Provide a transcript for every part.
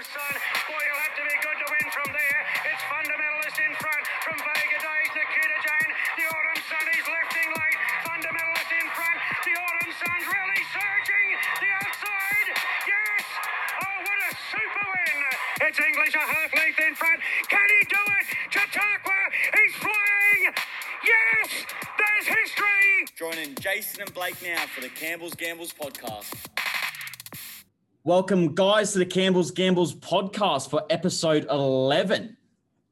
Boy, you'll have to be good to win from there. It's fundamentalist in front from Vega Jane. The autumn sun is lifting late. Fundamentalist in front. The autumn sun's really surging. The outside. Yes. Oh, what a super win. It's English a half length in front. Can he do it? Chautauqua. He's flying. Yes. There's history. Joining Jason and Blake now for the Campbell's Gambles podcast. Welcome, guys, to the Campbell's Gambles podcast for episode 11.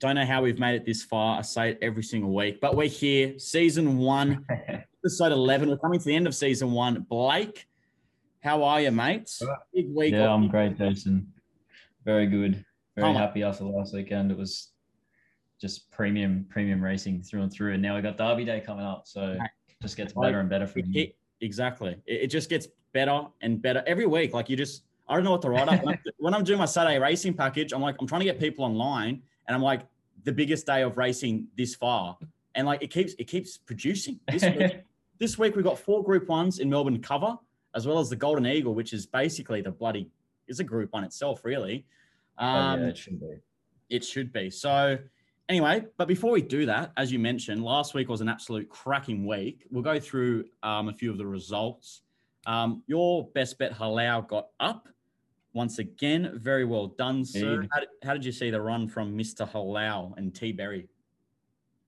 Don't know how we've made it this far. I say it every single week, but we're here, season one, episode 11. We're coming to the end of season one. Blake, how are you, mates? Uh, Big week. Yeah, I'm great, Jason. Very good. Very happy after last weekend. It was just premium, premium racing through and through. And now we got Derby Day coming up. So it just gets better and better here. it- exactly. It, it just gets better and better every week. Like you just, I don't know what to write up. when, I'm, when I'm doing my Saturday racing package, I'm like, I'm trying to get people online, and I'm like, the biggest day of racing this far, and like it keeps, it keeps producing. This week, this week we've got four Group Ones in Melbourne cover, as well as the Golden Eagle, which is basically the bloody is a Group One itself, really. Oh, Um, yeah, it should be. it should be. So, anyway, but before we do that, as you mentioned, last week was an absolute cracking week. We'll go through um, a few of the results. Um, your best bet Halau got up once again. Very well done, sir. How did, how did you see the run from Mr. Halau and T Berry?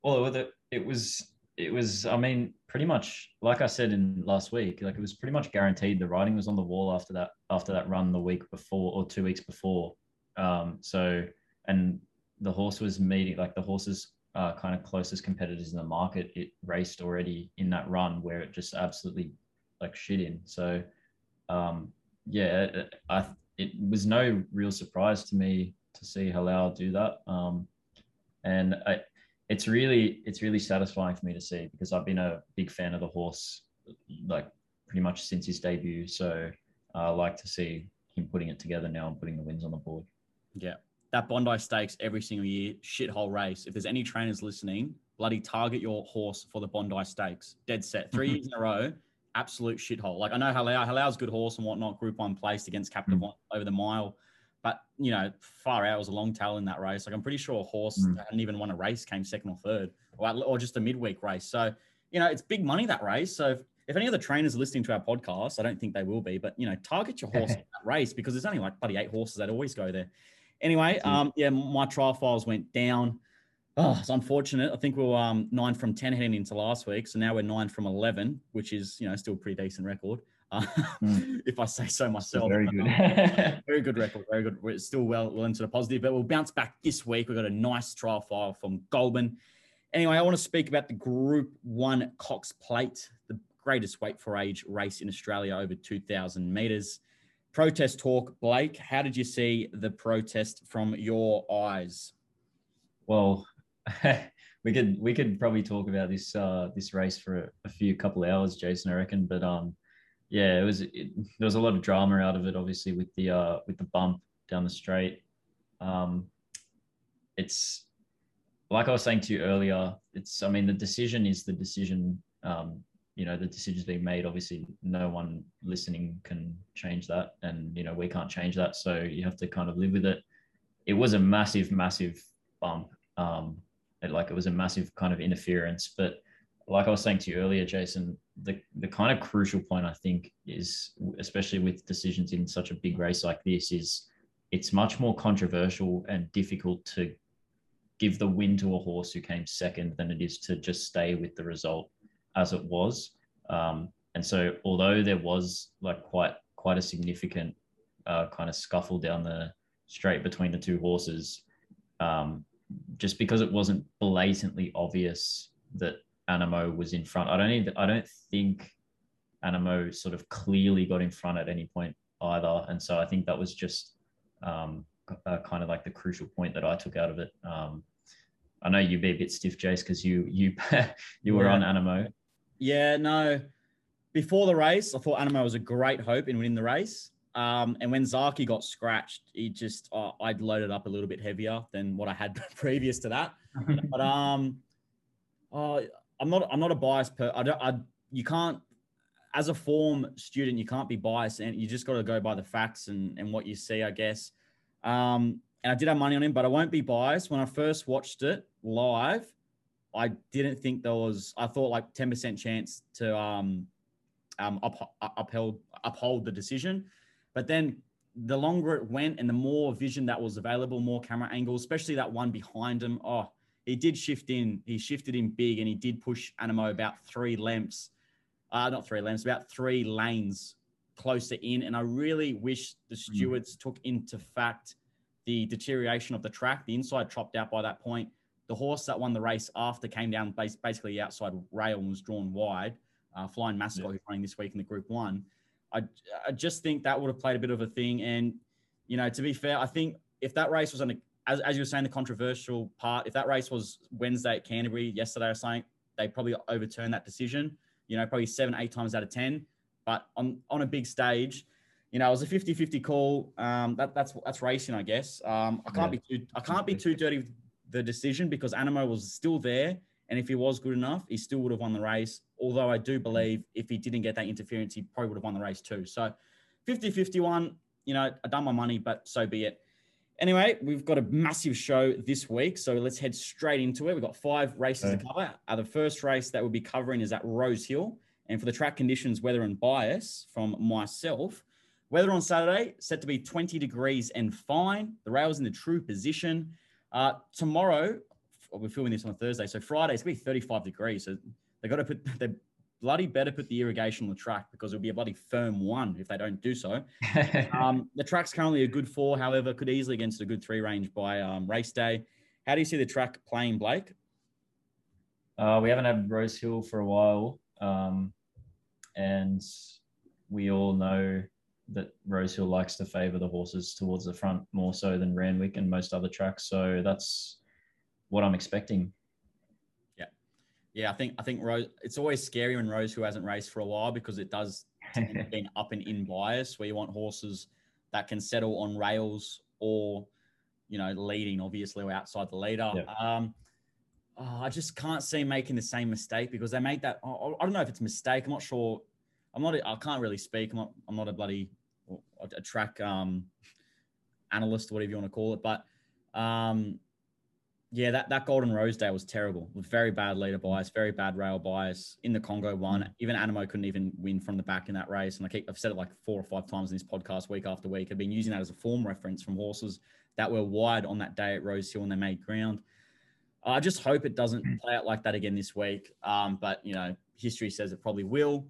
Well, it, it was, it was. I mean, pretty much like I said in last week. Like it was pretty much guaranteed. The writing was on the wall after that. After that run the week before or two weeks before. Um, so and the horse was meeting like the horse's uh, kind of closest competitors in the market. It raced already in that run where it just absolutely like shit in. So um, yeah, I it was no real surprise to me to see Halau do that. Um, and I, it's really it's really satisfying for me to see because I've been a big fan of the horse like pretty much since his debut. So I like to see him putting it together now and putting the wins on the board. Yeah. That Bondi Stakes every single year, shithole race. If there's any trainers listening, bloody target your horse for the Bondi Stakes. Dead set. Three years in a row, absolute shithole. Like I know Halau, Halau's good horse and whatnot, group one placed against Captain Mm. One over the mile. But you know, far out was a long tail in that race. Like I'm pretty sure a horse Mm. that hadn't even won a race came second or third, or, at- or just a midweek race. So you know, it's big money that race. So if, if any of the trainers are listening to our podcast, I don't think they will be, but you know, target your horse in that race because there's only like bloody eight horses that always go there. Anyway, um, yeah, my trial files went down. Oh, it's unfortunate. I think we were um, nine from ten heading into last week, so now we're nine from eleven, which is you know still a pretty decent record, uh, Mm. if I say so myself. very good. very good record, very good. We're still well, well into the positive, but we'll bounce back this week. We've got a nice trial file from Goldman. Anyway, I want to speak about the Group One Cox Plate, the greatest weight for age race in Australia over 2,000 meters. Protest talk, Blake. How did you see the protest from your eyes? well, we could we could probably talk about this uh, this race for a, a few couple hours, Jason. I reckon, but um, yeah, it was it, there was a lot of drama out of it, obviously with the uh, with the bump down the straight. Um, it's like I was saying to you earlier. It's I mean the decision is the decision. Um, you know the decision's being made. Obviously, no one listening can change that, and you know we can't change that. So you have to kind of live with it. It was a massive, massive bump. Um, it, like it was a massive kind of interference. But like I was saying to you earlier, Jason, the the kind of crucial point I think is, especially with decisions in such a big race like this, is it's much more controversial and difficult to give the win to a horse who came second than it is to just stay with the result as it was. Um, and so, although there was like quite quite a significant uh, kind of scuffle down the straight between the two horses, um, just because it wasn't blatantly obvious that Anamoe was in front. I don't even, I don't think Anamoe sort of clearly got in front at any point either. And so I think that was just um, uh, kind of like the crucial point that I took out of it. Um, I know you'd be a bit stiff, Jace, because you you you were Yeah. on Anamoe. Yeah, no. Before the race, I thought Anamoe was a great hope in winning the race. Um, and when Zaaki got scratched, he just uh, I'd loaded up a little bit heavier than what I had previous to that. But um, uh, I'm not I'm not a biased per. I don't. I you can't as a form student you can't be biased and you just got to go by the facts and and what you see. I guess. Um, and I did have money on him, but I won't be biased. When I first watched it live, I didn't think there was. I thought like ten percent chance to um, um up, uphold uphold the decision, but then the longer it went and the more vision that was available, more camera angles, especially that one behind him. Oh, he did shift in. He shifted in big, and he did push Anamoe about three lengths. Uh, not three lengths, about three lanes closer in. And I really wish the stewards mm. took into fact the deterioration of the track. The inside chopped out by that point. The horse that won the race after came down basically the outside rail and was drawn wide. Uh, Flying Mascot, yeah. who's running this week in the Group One. I, I just think that would have played a bit of a thing. And, you know, to be fair, I think if that race was on a, as, as you were saying, the controversial part, if that race was Wednesday at Canterbury yesterday or something, they probably overturned that decision, you know, probably seven, eight times out of 10. But on, on a big stage, you know, it was a 50 50 call. Um, that, that's, that's racing, I guess. Um, I can't yeah. be too, I can't be too dirty with the decision because Anamoe was still there. And if he was good enough, he still would have won the race. Although I do believe if he didn't get that interference, he probably would have won the race too. So 50 51, you know, I done my money, but so be it. Anyway, we've got a massive show this week. So let's head straight into it. We've got five races okay. to cover. Uh, the first race that we'll be covering is at Rose Hill. And for the track conditions, weather and bias from myself, weather on Saturday set to be 20 degrees and fine. The rails in the true position. Uh, tomorrow, we're filming this on Thursday, so Friday it's gonna be 35 degrees. So they got to put they bloody better put the irrigation on the track because it'll be a bloody firm one if they don't do so. um, the track's currently a good four, however, could easily against a good three range by um, race day. How do you see the track playing, Blake? Uh, we haven't had Rose Hill for a while, um, and we all know that Rose Hill likes to favour the horses towards the front more so than Randwick and most other tracks. So that's what I'm expecting. Yeah. I think I think Rose. It's always scary when Rose who hasn't raced for a while because it does being up and in bias where you want horses that can settle on rails or you know leading obviously or outside the leader. Yeah. Um, oh, I just can't see making the same mistake because they made that. Oh, I don't know if it's a mistake. I'm not sure. I'm not. I can't really speak. I'm not. I'm not a bloody a track um, analyst, whatever you want to call it. But um, yeah, that, that Golden Rose Day was terrible. With very bad leader bias, very bad rail bias in the Congo one. Even Anamoe couldn't even win from the back in that race. And I keep, I've said it like four or five times in this podcast, week after week. I've been using that as a form reference from horses that were wide on that day at Rose Hill and they made ground. I just hope it doesn't play out like that again this week. Um, but you know, history says it probably will.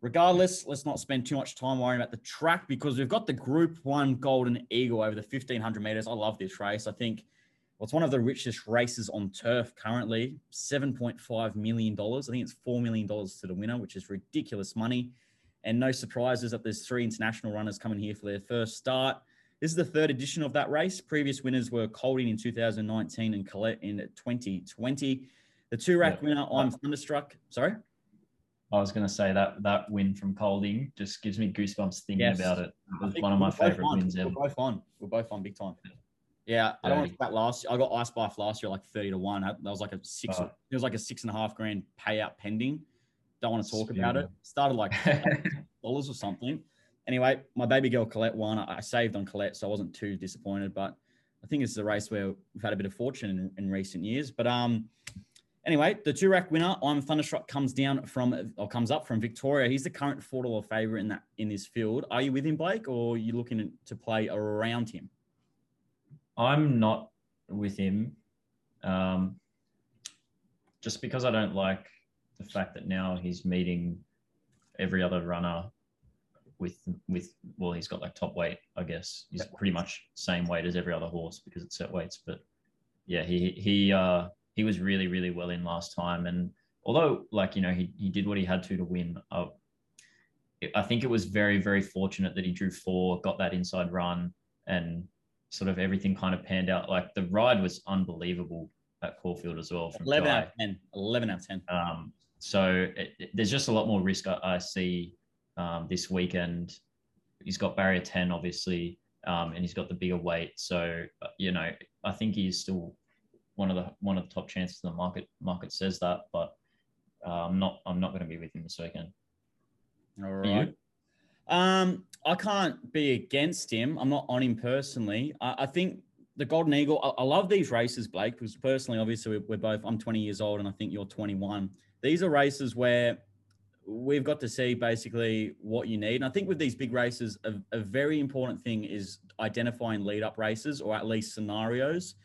Regardless, let's not spend too much time worrying about the track because we've got the Group One Golden Eagle over the 1500 meters. I love this race. I think well, it's one of the richest races on turf currently. $7.5 million. I think it's $4 million to the winner, which is ridiculous money. And no surprises that there's three international runners coming here for their first start. This is the third edition of that race. Previous winners were Kolding in 2019 and Colette in 2020. The Toorak yeah. winner, I'm Thunderstruck. Sorry? I was going to say that that win from Kolding just gives me goosebumps thinking yes. about it. It was one of my favorite wins ever. We're both on. We're both on big time. Yeah, I don't want to that last. I got Ice Life last year like 30 to 1. That was like a six, oh. it was like a six and a half grand payout pending. Don't want to talk about it. Started like dollars or something. Anyway, my baby girl Colette won. I saved on Colette, so I wasn't too disappointed. But I think it's a race where we've had a bit of fortune in, in recent years. But um, anyway, the Toorak winner, I'm Thunderstruck, comes down from or comes up from Victoria. He's the current four dollar favorite in that in this field. Are you with him, Blake, or are you looking to play around him? I'm not with him, um, just because I don't like the fact that now he's meeting every other runner with with well, he's got like top weight, I guess. He's pretty much same weight as every other horse because it's set weights. But yeah, he he uh, he was really really well in last time, and although like you know he he did what he had to to win. Uh, I think it was very very fortunate that he drew four, got that inside run, and sort of everything kind of panned out. Like the ride was unbelievable at Caulfield as well. From 11 Jai. out of 10. 11 out of 10. Um, so it, it, there's just a lot more risk I, I see um, this weekend. He's got barrier 10, obviously, um, and he's got the bigger weight. So, uh, you know, I think he's still one of the one of the top chances the market market says that, but uh, I'm not I'm not going to be with him this weekend. All right. Um, I can't be against him. I'm not on him personally. I, I think the Golden Eagle. I, I, love these races, Blake, because personally, obviously, we're, both. I'm 20 years old, and I think you're 21. These are races where we've got to see basically what you need. And I think with these big races, a, a very important thing is identifying lead-up races, or at least scenarios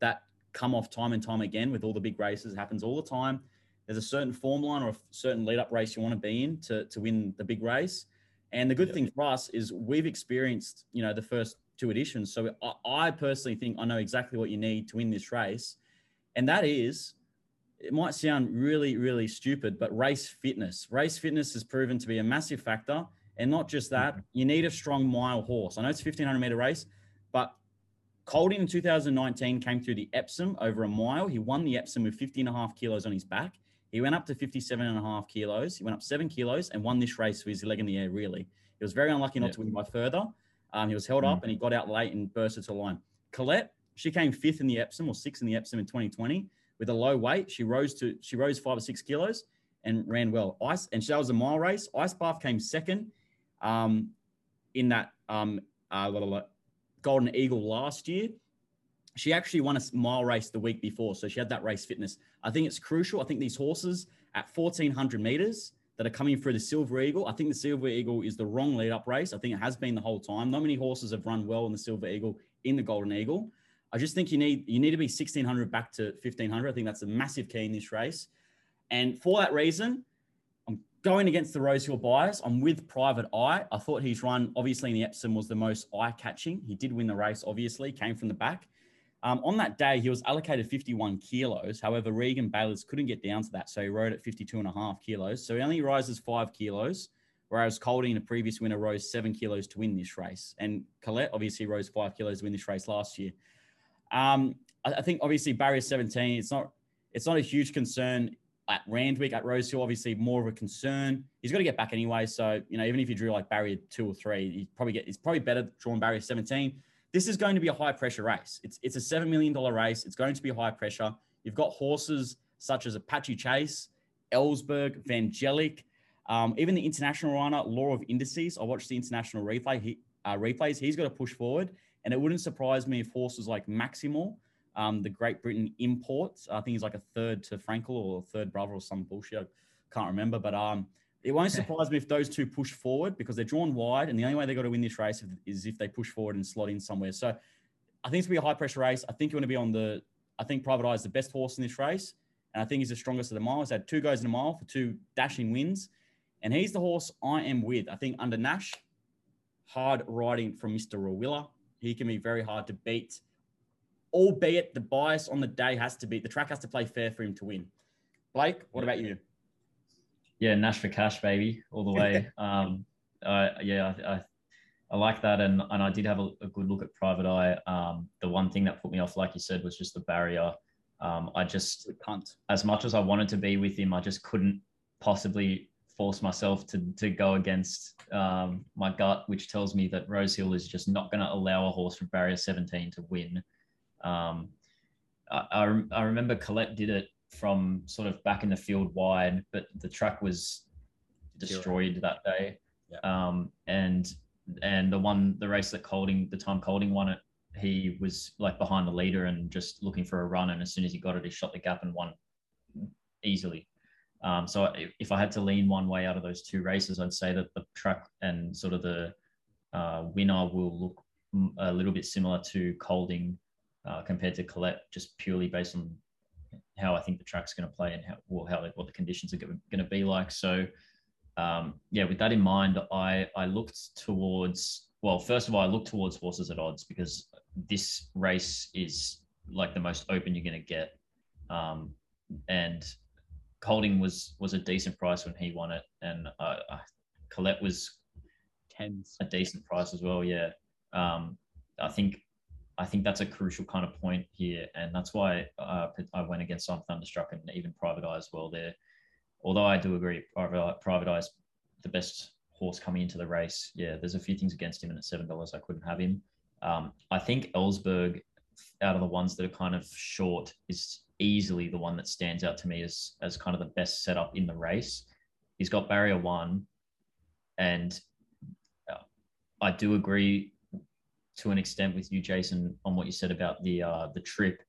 that come off time and time again. With all the big races, it happens all the time. There's a certain form line or a certain lead-up race you want to be in to to win the big race and the good thing for us is we've experienced, you know, the first two editions. So I, I, personally think I know exactly what you need to win this race. And that is, it might sound really, really stupid, but race fitness. Race fitness has proven to be a massive factor. And not just that, you need a strong mile horse. I know it's a 1500 meter race, but Kolding in 2019 came through the Epsom over a mile. He won the Epsom with 50 and a half kilos on his back. He went up to 57 and a half kilos. He went up seven kilos and won this race with his leg in the air, really. He was very unlucky not yeah. to win by further. Um, he was held mm. up and he got out late and bursted to the line. Colette, she came fifth in the Epsom or sixth in the Epsom in 2020 with a low weight. She rose to she rose five or six kilos and ran well. Ice and that was a mile race. Icebath came second um, in that um, uh, Golden Eagle last year she actually won a mile race the week before, so she had that race fitness. I think it's crucial. I think these horses at 1400 meters that are coming through the Silver Eagle, I think the Silver Eagle is the wrong lead up race. I think it has been the whole time. Not many horses have run well in the Silver Eagle in the Golden Eagle. I just think you need you need to be 1600 back to 1500. I think that's a massive key in this race. And for that reason, I'm going against the Rosehill bias. I'm with Private Eye. I thought his run, obviously in the Epsom, was the most eye catching. He did win the race, obviously, came from the back. Um, on that day, he was allocated 51 kilos. However, Regan Bayliss couldn't get down to that, so he rode at 52 and a half kilos. So he only rises five kilos, whereas Kolding, a previous winner, rose seven kilos to win this race. And Colette obviously rose five kilos to win this race last year. Um, I, I, think obviously barrier 17, it's not it's not a huge concern at Randwick, at Rosehill, obviously more of a concern. He's got to get back anyway. So, you know, even if you drew like barrier two or three, he probably get, it's probably better drawn barrier 17 this is going to be a high pressure race. It's it's a seven million dollar race. It's going to be high pressure. You've got horses such as Apache Chase, Ellsberg, Vangelic, um, even the international runner Law of Indices. I watched the international replay he, uh, replays. He's got to push forward, and it wouldn't surprise me if horses like Maximal, um, the Great Britain imports, I think he's like a third to Frankel or third brother or some bullshit. I can't remember, but um, it won't surprise me if those two push forward because they're drawn wide, and the only way they got to win this race is if they push forward and slot in somewhere. So I think it's gonna be a high pressure race. I think you're gonna be on the. I think Private Eye is the best horse in this race, and I think he's the strongest of the mile. He's had two goes in a mile for two dashing wins, and he's the horse I am with. I think under Nash, hard riding from Mr. Rawiller. He can be very hard to beat, albeit the bias on the day has to be the track has to play fair for him to win. Blake, what about you? Yeah, Nash for cash, baby, all the way. um, uh, yeah, I, I, I, like that, and and I did have a, a, good look at Private Eye. Um, the one thing that put me off, like you said, was just the barrier. Um, I just can't. As much as I wanted to be with him, I just couldn't possibly force myself to to go against um, my gut, which tells me that Rosehill is just not going to allow a horse from barrier 17 to win. Um, I, I, I remember Colette did it from sort of back in the field wide, but the track was destroyed that day. Yeah. Um, and and the one the race that Kolding the time Kolding won it, he was like behind the leader and just looking for a run. And as soon as he got it, he shot the gap and won easily. Um, so if I had to lean one way out of those two races, I'd say that the track and sort of the uh, winner will look a little bit similar to Kolding uh, compared to Colette, just purely based on how I think the track's going to play and how well, how what the conditions are going to be like. So, um, yeah, with that in mind, I I looked towards well, first of all, I looked towards horses at odds because this race is like the most open you're going to get, um, and Kolding was was a decent price when he won it, and uh, Colette was tens a decent price as well. Yeah, um, I think I think that's a crucial kind of point here, and that's why uh, I went against on Thunderstruck and even Private Eye as well. There, although I do agree, Private, Eye is the best horse coming into the race. Yeah, there's a few things against him, and at seven dollars, I couldn't have him. Um, I think Ellsberg, out of the ones that are kind of short, is easily the one that stands out to me as as kind of the best setup in the race. He's got barrier one, and I do agree to an extent with you, Jason, on what you said about the uh, the trip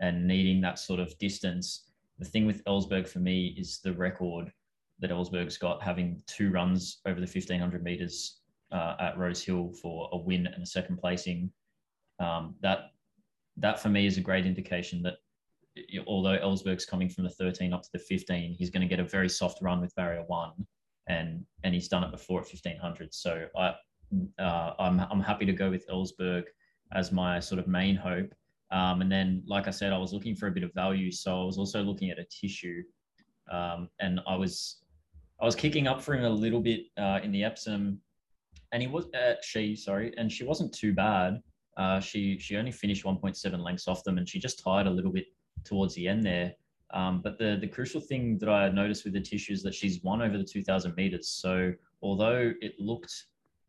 and needing that sort of distance. The thing with Ellsberg for me is the record that Ellsberg's got, having two runs over the 1500 meters uh, at Rose Hill for a win and a second placing. Um, that that for me is a great indication that although Ellsberg's coming from the 13 up to the 15, he's going to get a very soft run with barrier one, and and he's done it before at 1500. So I uh, I'm I'm happy to go with Ellsberg as my sort of main hope. Um, and then, like I said, I was looking for a bit of value, so I was also looking at Atishu, um, and I was I was kicking up for him a little bit uh, in the Epsom, and he was uh, she sorry, and she wasn't too bad. Uh, she she only finished 1.7 lengths off them, and she just tied a little bit towards the end there. Um, but the the crucial thing that I noticed with the tissue is that she's won over the 2,000 meters. So although it looked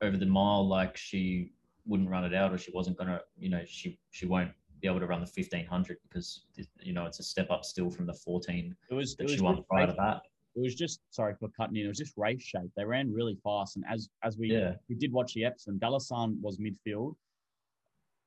over the mile like she wouldn't run it out or she wasn't gonna, you know, she she won't be able to run the 1500 because you know it's a step up still from the 14 It was that it was she won just prior to that. It was just sorry for cutting in. It was just race shape. They ran really fast, and as as we Yeah. we did watch the Epsom, Dalasan was midfield.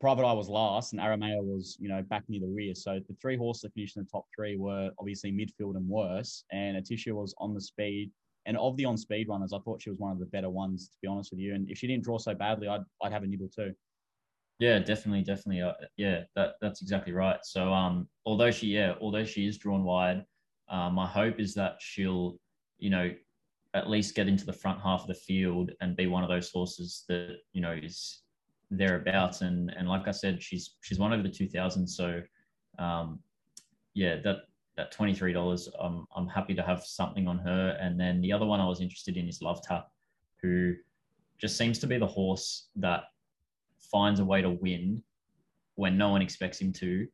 Private Eye was last, and Aramea was you know back near the rear. So the three horses that finished in the top three were obviously midfield and worse. And Atishu was on the speed. And of the on speed runners, I thought she was one of the better ones, to be honest with you. And if she didn't draw so badly, I'd I'd have a nibble too. Yeah, definitely, definitely. Uh, yeah, that that's exactly right. So, um, although she, yeah, although she is drawn wide, uh, my hope is that she'll, you know, at least get into the front half of the field and be one of those horses that you know is thereabouts. And and like I said, she's she's won over the two thousand. So, um, yeah, that that twenty three dollars, I'm I'm happy to have something on her. And then the other one I was interested in is Love Tap, who just seems to be the horse that finds a way to win when no one expects him to,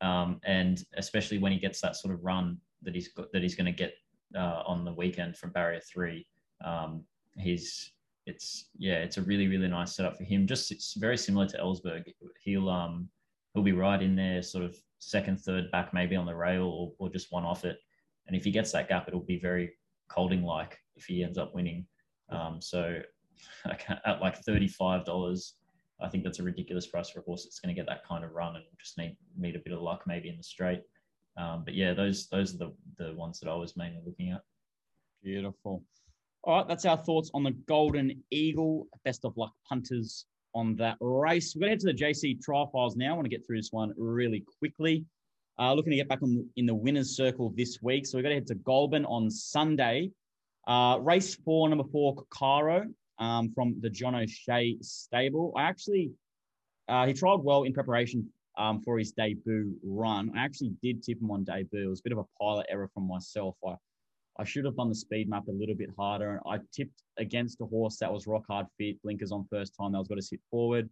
um, and especially when he gets that sort of run that he's got, that he's going to get uh, on the weekend from barrier three. Um, he's it's yeah, it's a really really nice setup for him. Just it's very similar to Ellsberg. He'll um he'll be right in there, sort of second, third back, maybe on the rail or, or just one off it. And if he gets that gap, it'll be very Kolding like if he ends up winning. Um, so at like thirty five dollars. I think that's a ridiculous price for a horse that's going to get that kind of run and just need need a bit of luck maybe in the straight. Um, but yeah, those those are the the ones that I was mainly looking at. Beautiful. All right, that's our thoughts on the Golden Eagle. Best of luck, punters, on that race. We're going to head to the JC trial files now. I want to get through this one really quickly. Uh, looking to get back on in the winners' circle this week. So we're going to head to Goulburn on Sunday. Uh, race four, number four, Caro um, from the John O'Shea stable. I actually, uh, he trialled well in preparation um, for his debut run. I actually did tip him on debut. It was a bit of a pilot error from myself. I I should have done the speed map a little bit harder. And I tipped against a horse that was rock hard fit, blinkers on first time. That was got to sit forward,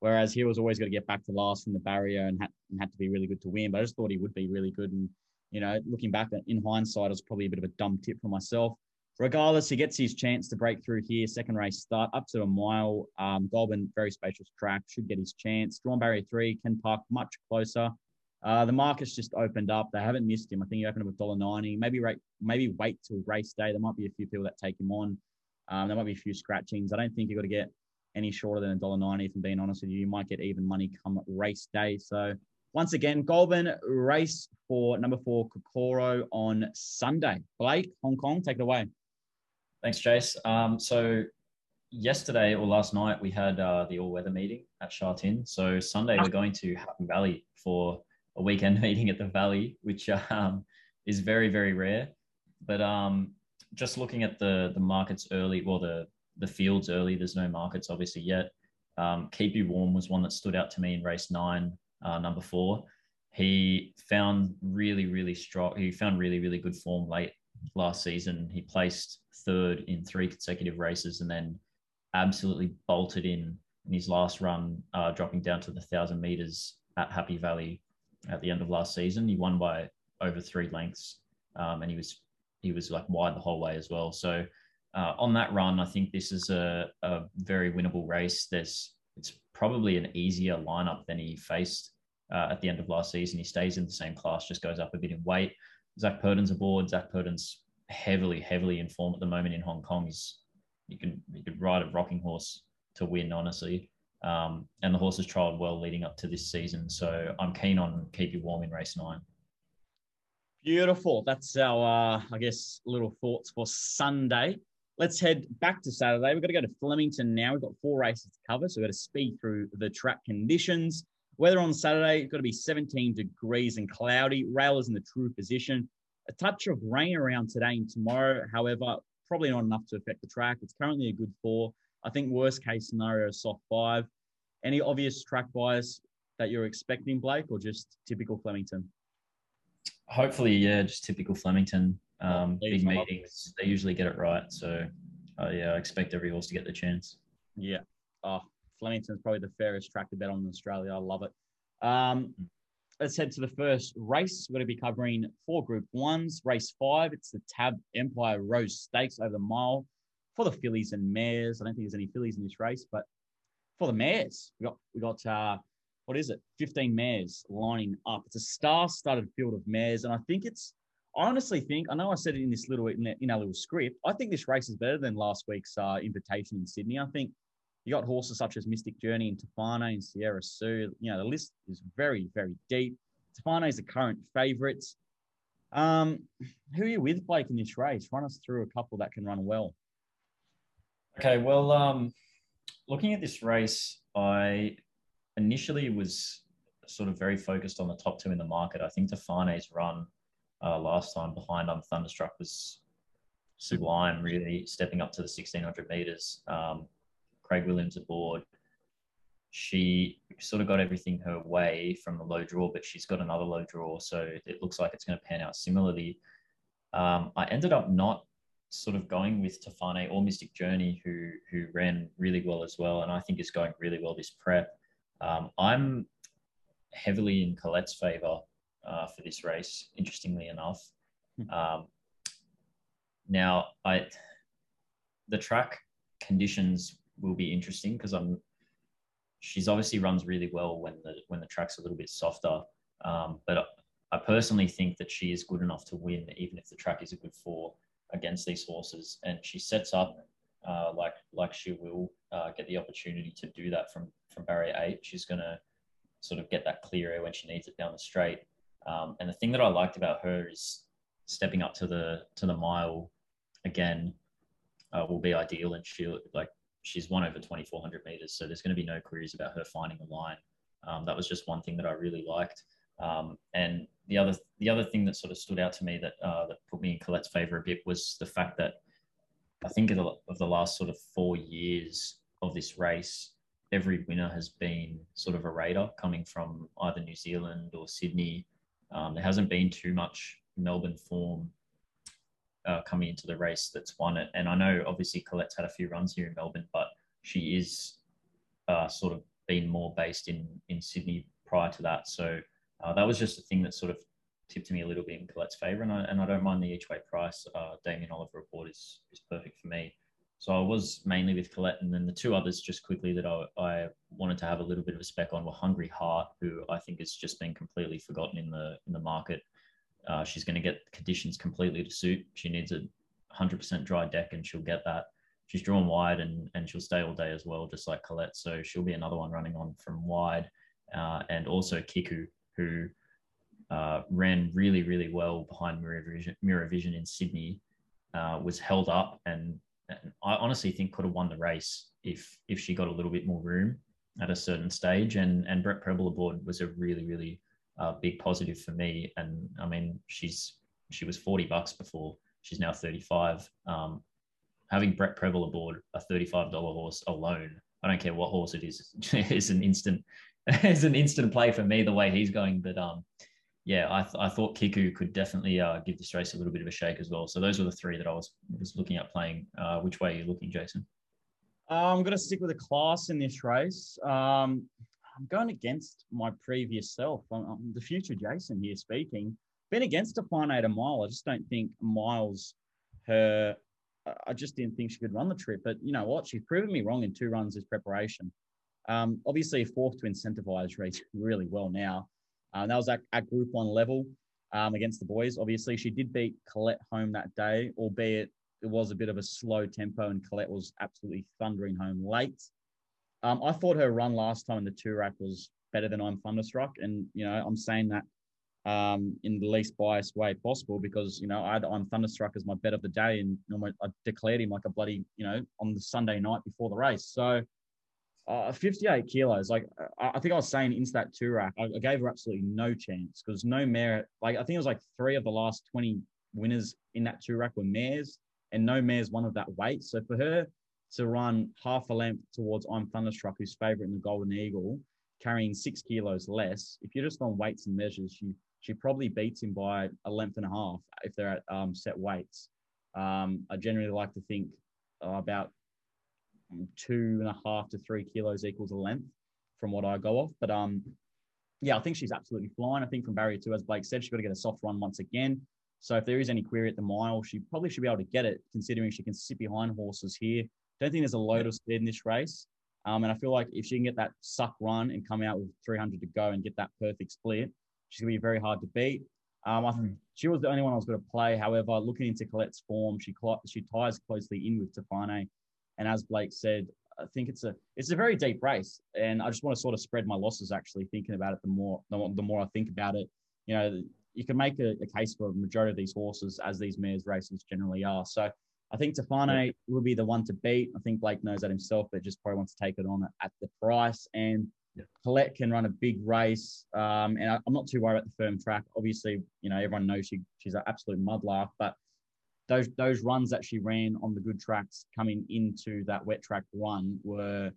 whereas he was always going to get back to last from the barrier and had, and had to be really good to win. But I just thought he would be really good. And you know, looking back in hindsight, it was probably a bit of a dumb tip for myself. Regardless, he gets his chance to break through here. Second race start up to a mile. Um, Goulburn, very spacious track, should get his chance. Drawn barrier three, can park much closer. Uh, the market's just opened up. They haven't missed him. I think he opened up with dollar ninety. Maybe rate, maybe wait till race day. There might be a few people that take him on. Um, there might be a few scratchings. I don't think you got to get any shorter than a dollar ninety. If I'm being honest with you, you might get even money come race day. So once again, Goulburn race for number four Kokoro on Sunday. Blake, Hong Kong, take it away. Thanks, Jace. Um, so yesterday or last night we had uh, the all-weather meeting at Sha Tin. So Sunday we're going to Happy Valley for a weekend meeting at the Valley, which um, is very very rare. But um, just looking at the the markets early, well the the fields early. There's no markets obviously yet. Um, Keep You Warm was one that stood out to me in race nine, uh, number four. He found really really strong. He found really really good form late last season. He placed third in three consecutive races and then absolutely bolted in in his last run, uh, dropping down to the thousand meters at Happy Valley at the end of last season. He won by over three lengths, um, and he was he was like wide the whole way as well. So uh, on that run, I think this is a, a very winnable race. There's it's probably an easier lineup than he faced uh, at the end of last season. He stays in the same class, just goes up a bit in weight. Zac Purton's aboard. Zac Purton's heavily, heavily in form at the moment in Hong Kong. He's you can you could ride a rocking horse to win, honestly. Um, and the horse has trialled well leading up to this season, so I'm keen on keep you warm in race nine. Beautiful. That's our, uh, I guess, little thoughts for Sunday. Let's head back to Saturday. We've got to go to Flemington now. We've got four races to cover, so we've got to speed through the track conditions. Weather on Saturday, it's got to be 17 degrees and cloudy. Railers in the true position. A touch of rain around today and tomorrow. However, probably not enough to affect the track. It's currently a good four. I think worst case scenario, is soft five. Any obvious track bias that you're expecting, Blake, or just typical Flemington? Hopefully, yeah, just typical Flemington. Um, big meetings, they usually get it right. So, uh, yeah, I expect every horse to get the chance. Yeah. Oh, Flemington's probably the fairest track to bet on in Australia. I love it. Um, let's head to the first race. We're going to be covering four Group Ones. Race five, it's the Tab Empire Rose Stakes over the mile for the fillies and mares. I don't think there's any fillies in this race, but for the mares, we got we got uh, what is it? 15 mares lining up. It's a star-studded field of mares, and I think it's. I honestly think I know I said it in this little in, our little script. I think this race is better than last week's uh, invitation in Sydney. I think you got horses such as Mystic Journey and Tofane and Sierra Sue. You know, the list is very, very deep. Tofane is the current favourite. Um, who are you with, Blake, in this race? Run us through a couple that can run well. Okay, well, um, looking at this race, I initially was sort of very focused on the top two in the market. I think Tofane's run uh, last time behind on Thunderstruck was sublime, really stepping up to the 1600 meters. Um, Craig Williams aboard. She sort of got everything her way from the low draw, but she's got another low draw, so it looks like it's going to pan out similarly. Um, I ended up not sort of going with Tofane or Mystic Journey, who who ran really well as well, and I think is going really well this prep. Um, I'm heavily in Colette's favour uh, for this race. Interestingly enough, um, now I the track conditions will be interesting because I'm she's obviously runs really well when the when the track's a little bit softer. Um, but I personally think that she is good enough to win, even if the track is a good four against these horses. And she sets up uh, like like she will uh, get the opportunity to do that from from barrier eight. She's to sort of get that clear air when she needs it down the straight. Um, and the thing that I liked about her is stepping up to the to the mile again uh, will be ideal, and she like she's won over 2400 meters, so there's going to be no queries about her finding the line. Um, that was just one thing that I really liked. Um, and the other the other thing that sort of stood out to me that uh, that put me in Colette's favour a bit was the fact that I think of the, of the last sort of four years of this race, every winner has been sort of a raider coming from either New Zealand or Sydney. Um, there hasn't been too much Melbourne form uh, coming into the race that's won it. And I know obviously Colette's had a few runs here in Melbourne, but she is uh, sort of been more based in in Sydney prior to that. So uh, that was just a thing that sort of tipped me a little bit in Colette's favour, and I and I don't mind the each way price. Uh, Damien Oliver report is is perfect for me. So I was mainly with Colette, and then the two others just quickly that I, I wanted to have a little bit of a spec on were Hungry Heart, who I think has just been completely forgotten in the in the market. Uh, she's going to get conditions completely to suit. She needs a 100% dry deck, and she'll get that. She's drawn wide, and and she'll stay all day as well, just like Colette. So she'll be another one running on from wide, uh, and also Kiku, who uh, ran really really well behind Mirror Vision, Mirror Vision in Sydney, uh, was held up, and, and I honestly think could have won the race if if she got a little bit more room at a certain stage. And and Brett Prebble aboard was a really really uh, big positive for me. And I mean, she's she was forty bucks before. She's now thirty five. Um, having Brett Prebble aboard a thirty five dollar horse alone, I don't care what horse it is, is an instant is an instant play for me the way he's going. But um, yeah, I, th- I thought Kiku could definitely uh, give this race a little bit of a shake as well. So those were the three that I was was looking at playing. Uh, which way are you looking, Jason? Uh, I'm going to stick with a class in this race. Um, I'm going against my previous self. I'm, I'm the future Jason here speaking. Been against a at a mile. I just don't think Miles, her, I just didn't think she could run the trip. But you know what? She's proven me wrong in two runs as preparation. Um, obviously, fourth to Incentivise race really well now. Uh, that was at, at Group One level um, against the boys. Obviously, she did beat Colette home that day, albeit it was a bit of a slow tempo, and Colette was absolutely thundering home late. Um, I thought her run last time in the Toorak was better than I'm Thunderstruck, and you know I'm saying that um, in the least biased way possible because you know I I'm Thunderstruck as my bet of the day, and I declared him like a bloody you know on the Sunday night before the race. So uh, 58 kilos, like I, I think I was saying into that Toorak, I, I gave her absolutely no chance because no merit. Like I think it was like three of the last 20 winners in that Toorak were mares, and no mares one of that weight. So for her to run half a length towards I'm Thunderstruck, who's favourite in the Golden Eagle, carrying six kilos less, if you're just on weights and measures, you she probably beats him by a length and a half if they're at um, set weights. Um, I generally like to think uh, about two and a half to three kilos equals a length from what I go off. But um, yeah, I think she's absolutely flying. I think from barrier two, as Blake said, she's got to get a soft run once again. So if there is any query at the mile, she probably should be able to get it, considering she can sit behind horses here. Don't think there's a load of speed in this race. Um, and I feel like if she can get that suck run and come out with 300 to go and get that perfect split, She's going to be very hard to beat. Um, I think mm. she was the only one I was going to play. However, looking into Colette's form, she she ties closely in with Tofane, and as Blake said, I think it's a it's a very deep race, and I just want to sort of spread my losses. Actually, thinking about it, the more the more, the more I think about it, you know, you can make a, a, case for a majority of these horses as these mares races generally are. So I think Tofane yeah. will be the one to beat. I think Blake knows that himself, but just probably wants to take it on at the price. And yeah. Colette can run a big race, um, and I, am not too worried about the firm track. Obviously, you know everyone knows she she's an absolute mudlark, but those those runs that she ran on the good tracks coming into that wet track run were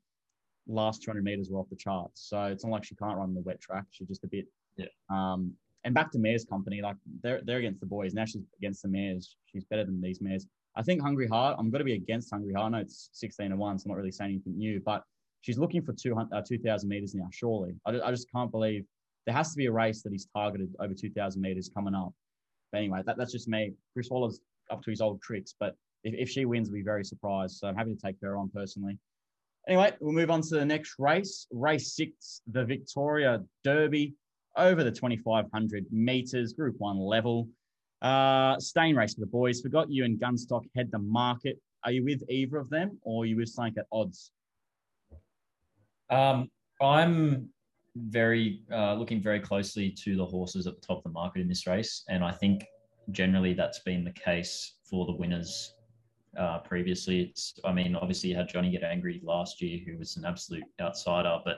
last 200 meters were off the charts. So it's not like she can't run the wet track. She's just a bit. Yeah. Um, and back to Mares Company, like they're they're against the boys now. She's against the mares. She's better than these mares. I think Hungry Heart. I'm going to be against Hungry Heart. I know it's 16 to one, so I'm not really saying anything new, but she's looking for 200, uh, 2,000 meters now, surely. I, I just can't believe there has to be a race that he's targeted over 2,000 meters coming up. But anyway, that, that's just me. Chris Waller's up to his old tricks, but if, if she wins, we'll be very surprised. So I'm happy to take her on personally. Anyway, we'll move on to the next race. Race six, the Victoria Derby over the 2,500 meters, Group One level. Uh, staying race for the boys. Forgot you and Gunstock head the market. Are you with either of them or are you with something at odds? Um, I'm very uh, looking very closely to the horses at the top of the market in this race, and I think generally that's been the case for the winners uh, previously. It's, I mean, obviously you had Johnny get angry last year, who was an absolute outsider, but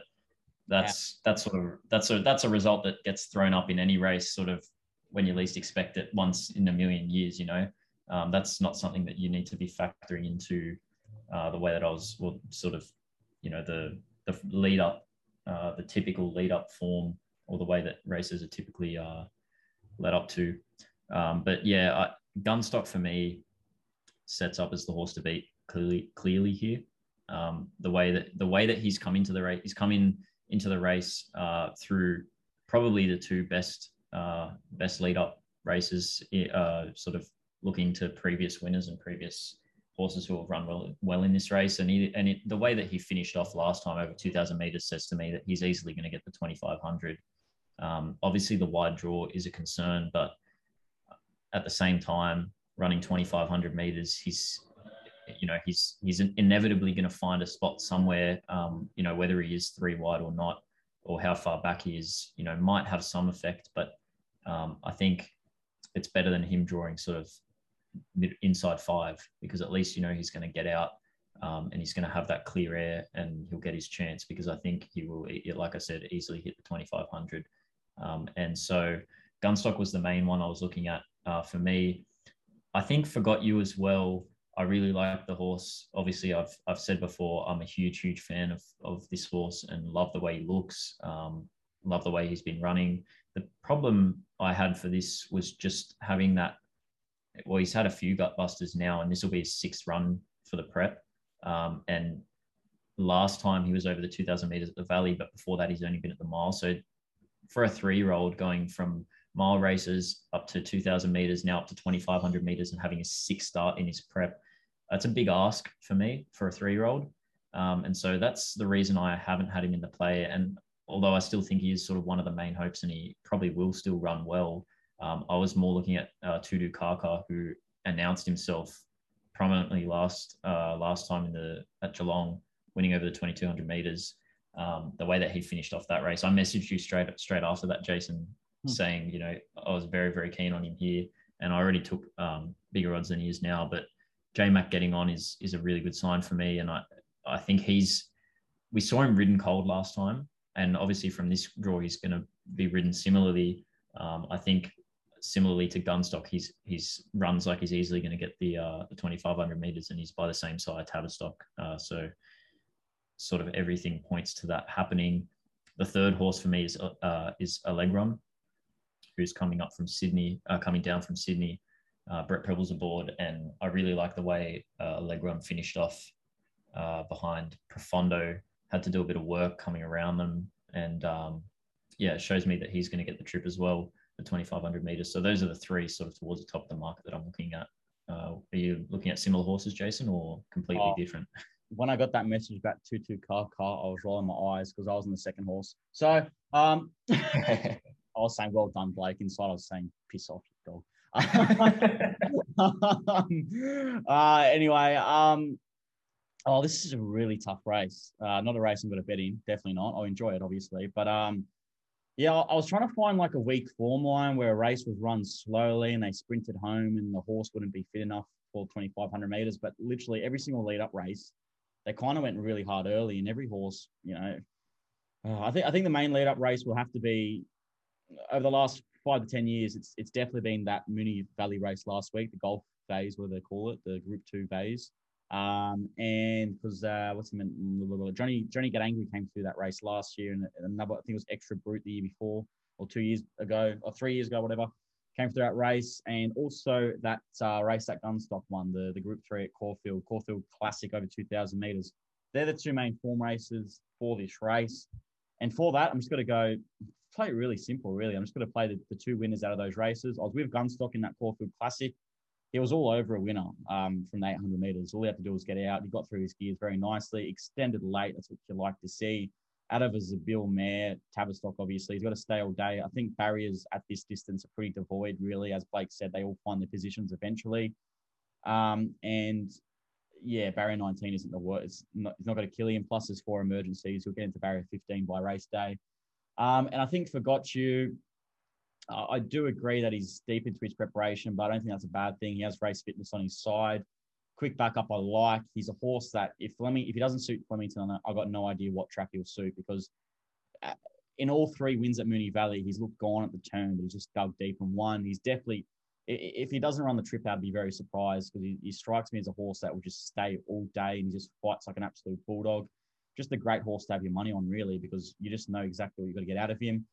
that's yeah. that's sort of that's a that's a result that gets thrown up in any race, sort of when you least expect it, once in a million years. You know, um, that's not something that you need to be factoring into uh, the way that I was, well, sort of, you know, the the lead up, uh, the typical lead up form or the way that races are typically uh, led up to. Um, but yeah, I, Gunstock for me sets up as the horse to beat clearly clearly here. Um, the way that the way that he's come into the race, he's come in into the race uh, through probably the two best uh, best lead up races, uh, sort of looking to previous winners and previous horses who have run well well in this race. And he, and it, the way that he finished off last time over 2,000 meters says to me that he's easily going to get the 2,500. Um, obviously, the wide draw is a concern, but at the same time, running 2,500 meters, he's you know he's he's inevitably going to find a spot somewhere. Um, you know whether he is three wide or not, or how far back he is, you know, might have some effect. But um, I think it's better than him drawing sort of inside five because at least you know he's going to get out um, and he's going to have that clear air and he'll get his chance because I think he will, like I said, easily hit the 2500. Um, and so Gunstock was the main one I was looking at uh, for me. I think Forgot You as well. I really like the horse. Obviously, I've I've said before I'm a huge huge fan of of this horse and love the way he looks. Um, love the way he's been running. The problem I had for this was just having that well, he's had a few gut busters now, and this will be his sixth run for the prep. Um, and last time he was over the 2000 meters at the Valley, but before that, he's only been at the mile. So for a three year old going from mile races up to 2000 meters, now up to 2500 meters, and having a six start in his prep, that's a big ask for me for a three year old. Um, and so that's the reason I haven't had him in the play. And although I still think he is sort of one of the main hopes and he probably will still run well, um, I was more looking at uh, Tudu Kaka, who announced himself prominently last uh, last time in the at Geelong winning over the 2200 meters. Um, the way that he finished off that race, I messaged you straight straight after that, Jason, Hmm. saying you know I was very very keen on him here, and I already took um, bigger odds than he is now. But J Mac getting on is is a really good sign for me, and I I think he's we saw him ridden cold last time, and obviously from this draw he's going to be ridden similarly. Um, I think similarly to Gunstock, he's he's runs like he's easily going to get the uh, the 2500 meters, and he's by the same side Tavistock. Uh, so sort of everything points to that happening. The third horse for me is uh, is Allegron, who's coming up from Sydney, uh, coming down from Sydney. Uh, Brett Prebble's aboard, and I really like the way uh, finished off uh, behind Profondo. Had to do a bit of work coming around them, and um, yeah, it shows me that he's going to get the trip as well, the 2500 meters. So those are the three sort of towards the top of the market that I'm looking at. Uh, are you looking at similar horses, Jason, or completely Oh. different? when I got that message about two two car car, I was rolling my eyes because I was in the second horse. So um, I was saying, "Well done, Blake." Inside, I was saying, "Piss off, you dog." uh, anyway, um, oh, this is a really tough race. Uh, not a race I'm going to bet in. Definitely not. I'll enjoy it, obviously, but um, yeah, I I was trying to find like a weak form line where a race was run slowly and they sprinted home and the horse wouldn't be fit enough for 2,500 meters. But literally every single lead up race, they kind of went really hard early, and every horse, you know, uh, I think I think the main lead up race will have to be over the last five to ten years. It's it's definitely been that Moonee Valley race last week, the golf phase, what do they call it, the Group Two Vase. Um, and because uh, what's the name? Johnny Johnny Get Angry came through that race last year, and another I think it was Extra Brut the year before, or two years ago, or three years ago, whatever. Came through that race, and also that uh, race that Gunstock won, the the Group Three at Caulfield, Caulfield Classic over two thousand meters. They're the two main form races for this race, and for that, I'm just going to go play really simple. Really, I'm just going to play the, the two winners out of those races. I was with Gunstock in that Caulfield Classic he was all over a winner um, from the 800 meters. All he had to do was get out. He got through his gears very nicely, extended late. That's what you like to see. Out of a Zabeel mare, Tavistock, obviously, he's got to stay all day. I think barriers at this distance are pretty devoid, really. As Blake said, they all find their positions eventually. Um, and yeah, barrier 19 isn't the worst. It's not, not going to kill him. Plus, there's four emergencies. He'll get into barrier 15 by race day. Um, and I think for Got You, I do agree that he's deep into his preparation, but I don't think that's a bad thing. He has race fitness on his side. Quick backup, I like. He's a horse that if Fleming, if he doesn't suit Flemington, I've got no idea what track he'll suit because uh, in all three wins at Moonee Valley, he's looked gone at the turn, but he's just dug deep and won. He's definitely, if he doesn't run the trip, I'd be very surprised because he, he strikes me as a horse that will just stay all day and he just fights like an absolute bulldog. Just a great horse to have your money on, really, because you just know exactly what you've got to get out of him.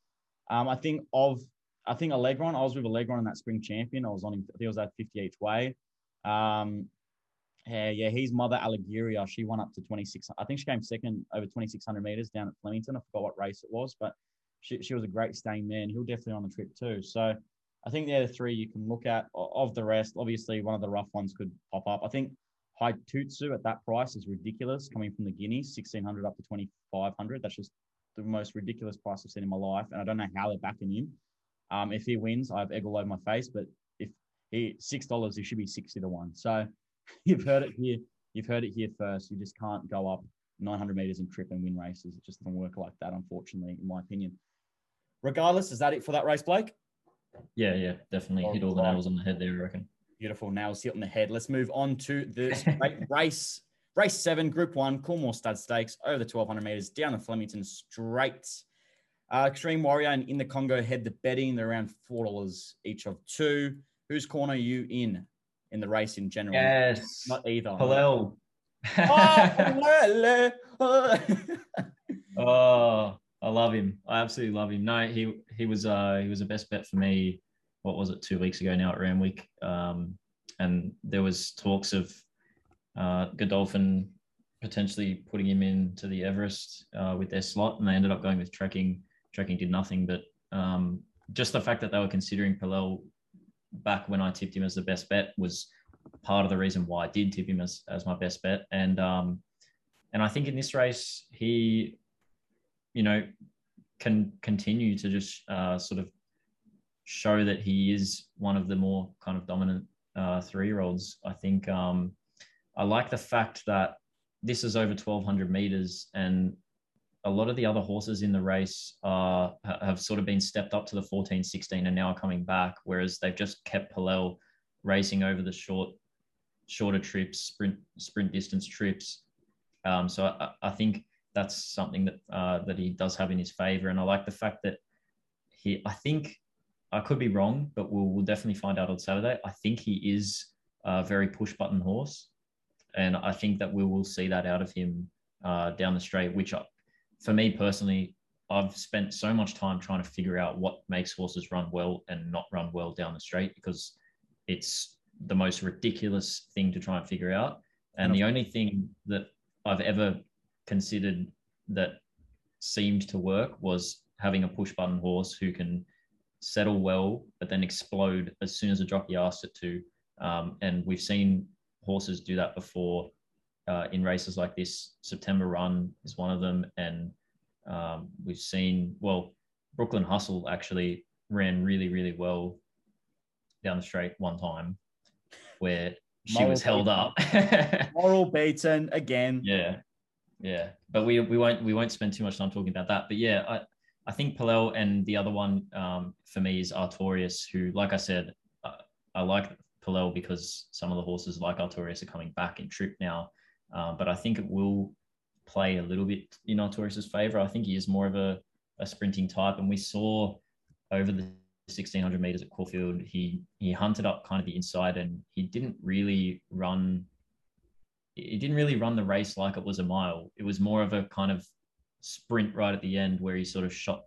Um, I think of I think Allegron. I was with Allegron in that spring champion. I was on him. I think it was at 50 each way. Um, yeah, yeah, his mother Allegoria, she won up to 26. I think she came second over 2600 meters down at Flemington. I forgot what race it was, but she, she was a great staying man. He'll definitely on the trip too. So I think they're the three you can look at. Of the rest, obviously one of the rough ones could pop up. I think High Tutsu at that price is ridiculous, coming from the Guineas, 1600 up to 2500. That's just the most ridiculous price I've seen in my life, and I don't know how they're backing him. Um, if he wins, I have egg all over my face. But if he six dollars, he should be sixty to one. So you've heard it here. You've heard it here first. You just can't go up 900 meters and trip and win races. It just doesn't work like that, unfortunately, in my opinion. Regardless, is that it for that race, Blake? Yeah, yeah, definitely hit all the nails on the head there. I reckon. Beautiful nails hit on the head. Let's move on to the race. Race seven, Group One, Coolmore Stud Stakes, over the 1200 meters, down the Flemington Straight. Uh, Extreme Warrior and In the Congo head the betting. They're around four dollars each of two. Whose corner are you in in the race in general? Yes, Not either. Hillel. Oh, oh, Oh, I love him. I absolutely love him. No, he he was uh he was a best bet for me. What was it? Two weeks ago now at Randwick, um, and there was talks of uh, Godolphin potentially putting him into the Everest uh, with their slot, and they ended up going with trekking. Trekking did nothing, but um, just the fact that they were considering Paulele back when I tipped him as the best bet was part of the reason why I did tip him as, as my best bet. And um, and I think in this race he you know, can continue to just uh, sort of show that he is one of the more kind of dominant uh, three year olds. I think um, I like the fact that this is over 1200 meters and a lot of the other horses in the race are have sort of been stepped up to the 14 16 and now are coming back whereas they've just kept Paulele racing over the short shorter trips sprint sprint distance trips um, so I, I, think that's something that uh, that he does have in his favor and I like the fact that he I think I could be wrong but we'll, we'll definitely find out on Saturday I think he is a very push button horse and I think that we will see that out of him uh, down the straight. Which, I, for me personally, I've spent so much time trying to figure out what makes horses run well and not run well down the straight because it's the most ridiculous thing to try and figure out. And the only thing that I've ever considered that seemed to work was having a push button horse who can settle well, but then explode as soon as a jockey asks it to. Um, and we've seen horses do that before uh, in races like this. September Run is one of them, and um, we've seen well, Brooklyn Hustle actually ran really really well down the straight one time, where she Moral was held up. Moral Beaton again. Yeah, yeah, but we we won't we won't spend too much time talking about that. But yeah, I I think Paulele and the other one um, for me is Artorius, who, like I said, I, I like Paulele because some of the horses like Artorius are coming back in trip now. Uh, but I think it will play a little bit in Artorius's favour. I think he is more of a, a sprinting type, and we saw over the 1600 meters at Caulfield, he he hunted up kind of the inside, and he didn't really run. He didn't really run the race like it was a mile. It was more of a kind of sprint right at the end where he sort of shot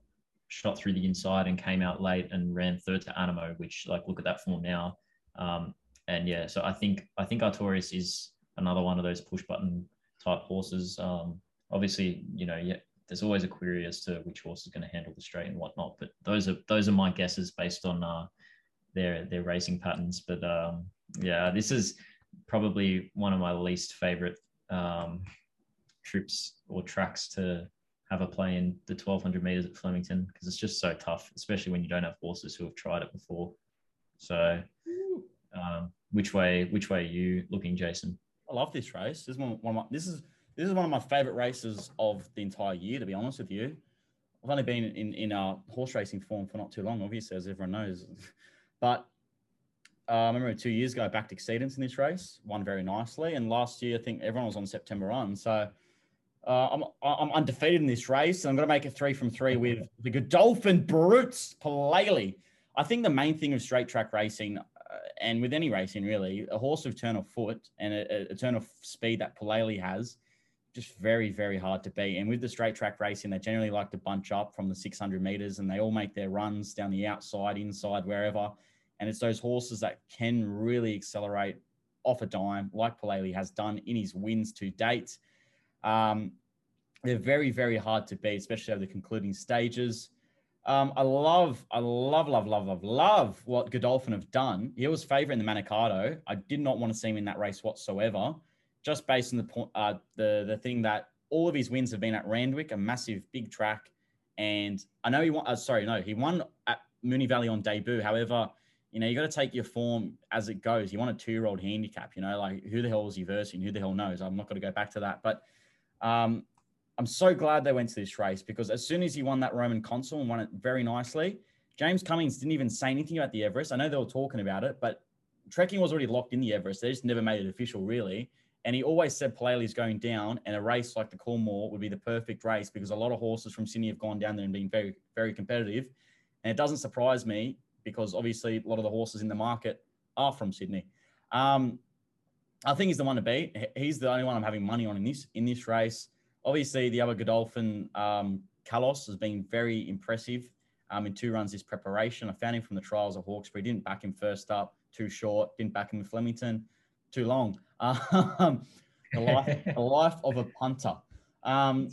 shot through the inside and came out late and ran third to Anamoe, which like look at that form now. Um, and yeah, so I think I think Artorius is another one of those push button type horses. Um, obviously, you know, yeah, there's always a query as to which horse is going to handle the straight and whatnot. But those are those are my guesses based on uh, their their racing patterns. But um, yeah, this is probably one of my least favorite um, trips or tracks to have a play in the 1200 meters at Flemington because it's just so tough, especially when you don't have horses who have tried it before. So um, which way which way are you looking, Jason? I love this race. This is one, one of my, this is this is one of my favorite races of the entire year. To be honest with you, I've only been in in our horse racing form for not too long, obviously, as everyone knows. But uh, I remember two years ago, I backed Exceedance in this race, won very nicely, and last year I think everyone was on September Run. So uh, I'm I'm undefeated in this race, and I'm going to make it three from three with the Godolphin Brutes Paulele. I think the main thing of straight track racing, and with any racing really, a horse of turn of foot and a, a turn of speed that Paulele has, just very, very hard to beat. And with the straight track racing, they generally like to bunch up from the 600 meters and they all make their runs down the outside, inside, wherever. And it's those horses that can really accelerate off a dime, like Paulele has done in his wins to date. Um, they're very, very hard to beat, especially over the concluding stages. Um, I love, I love, love, love, love, love what Godolphin have done. He was favourite in the Manikato. I did not want to see him in that race whatsoever, just based on the point, uh, the the thing that all of his wins have been at Randwick, a massive big track, and I know he won. Uh, sorry, no, he won at Moonee Valley on debut. However, you know you got to take your form as it goes. He won a two-year-old handicap. You know, like who the hell was he versing? Who the hell knows? I'm not going to go back to that, but. Um, I'm so glad they went to this race because as soon as he won that Roman Consul and won it very nicely, James Cummings didn't even say anything about the Everest. I know they were talking about it, but trekking was already locked in the Everest. They just never made it official, really. And he always said Paulele's going down, and a race like the Coolmore would be the perfect race because a lot of horses from Sydney have gone down there and been very, very competitive. And it doesn't surprise me because obviously a lot of the horses in the market are from Sydney. Um, I think he's the one to beat. He's the only one I'm having money on in this in this race obviously the other Godolphin, um, Kalos, has been very impressive um, in two runs this preparation. I found him from the trials of Hawkesbury. Didn't back him first up, too short. Didn't back him with Flemington, too long. Um, the, life, the life of a punter. Um,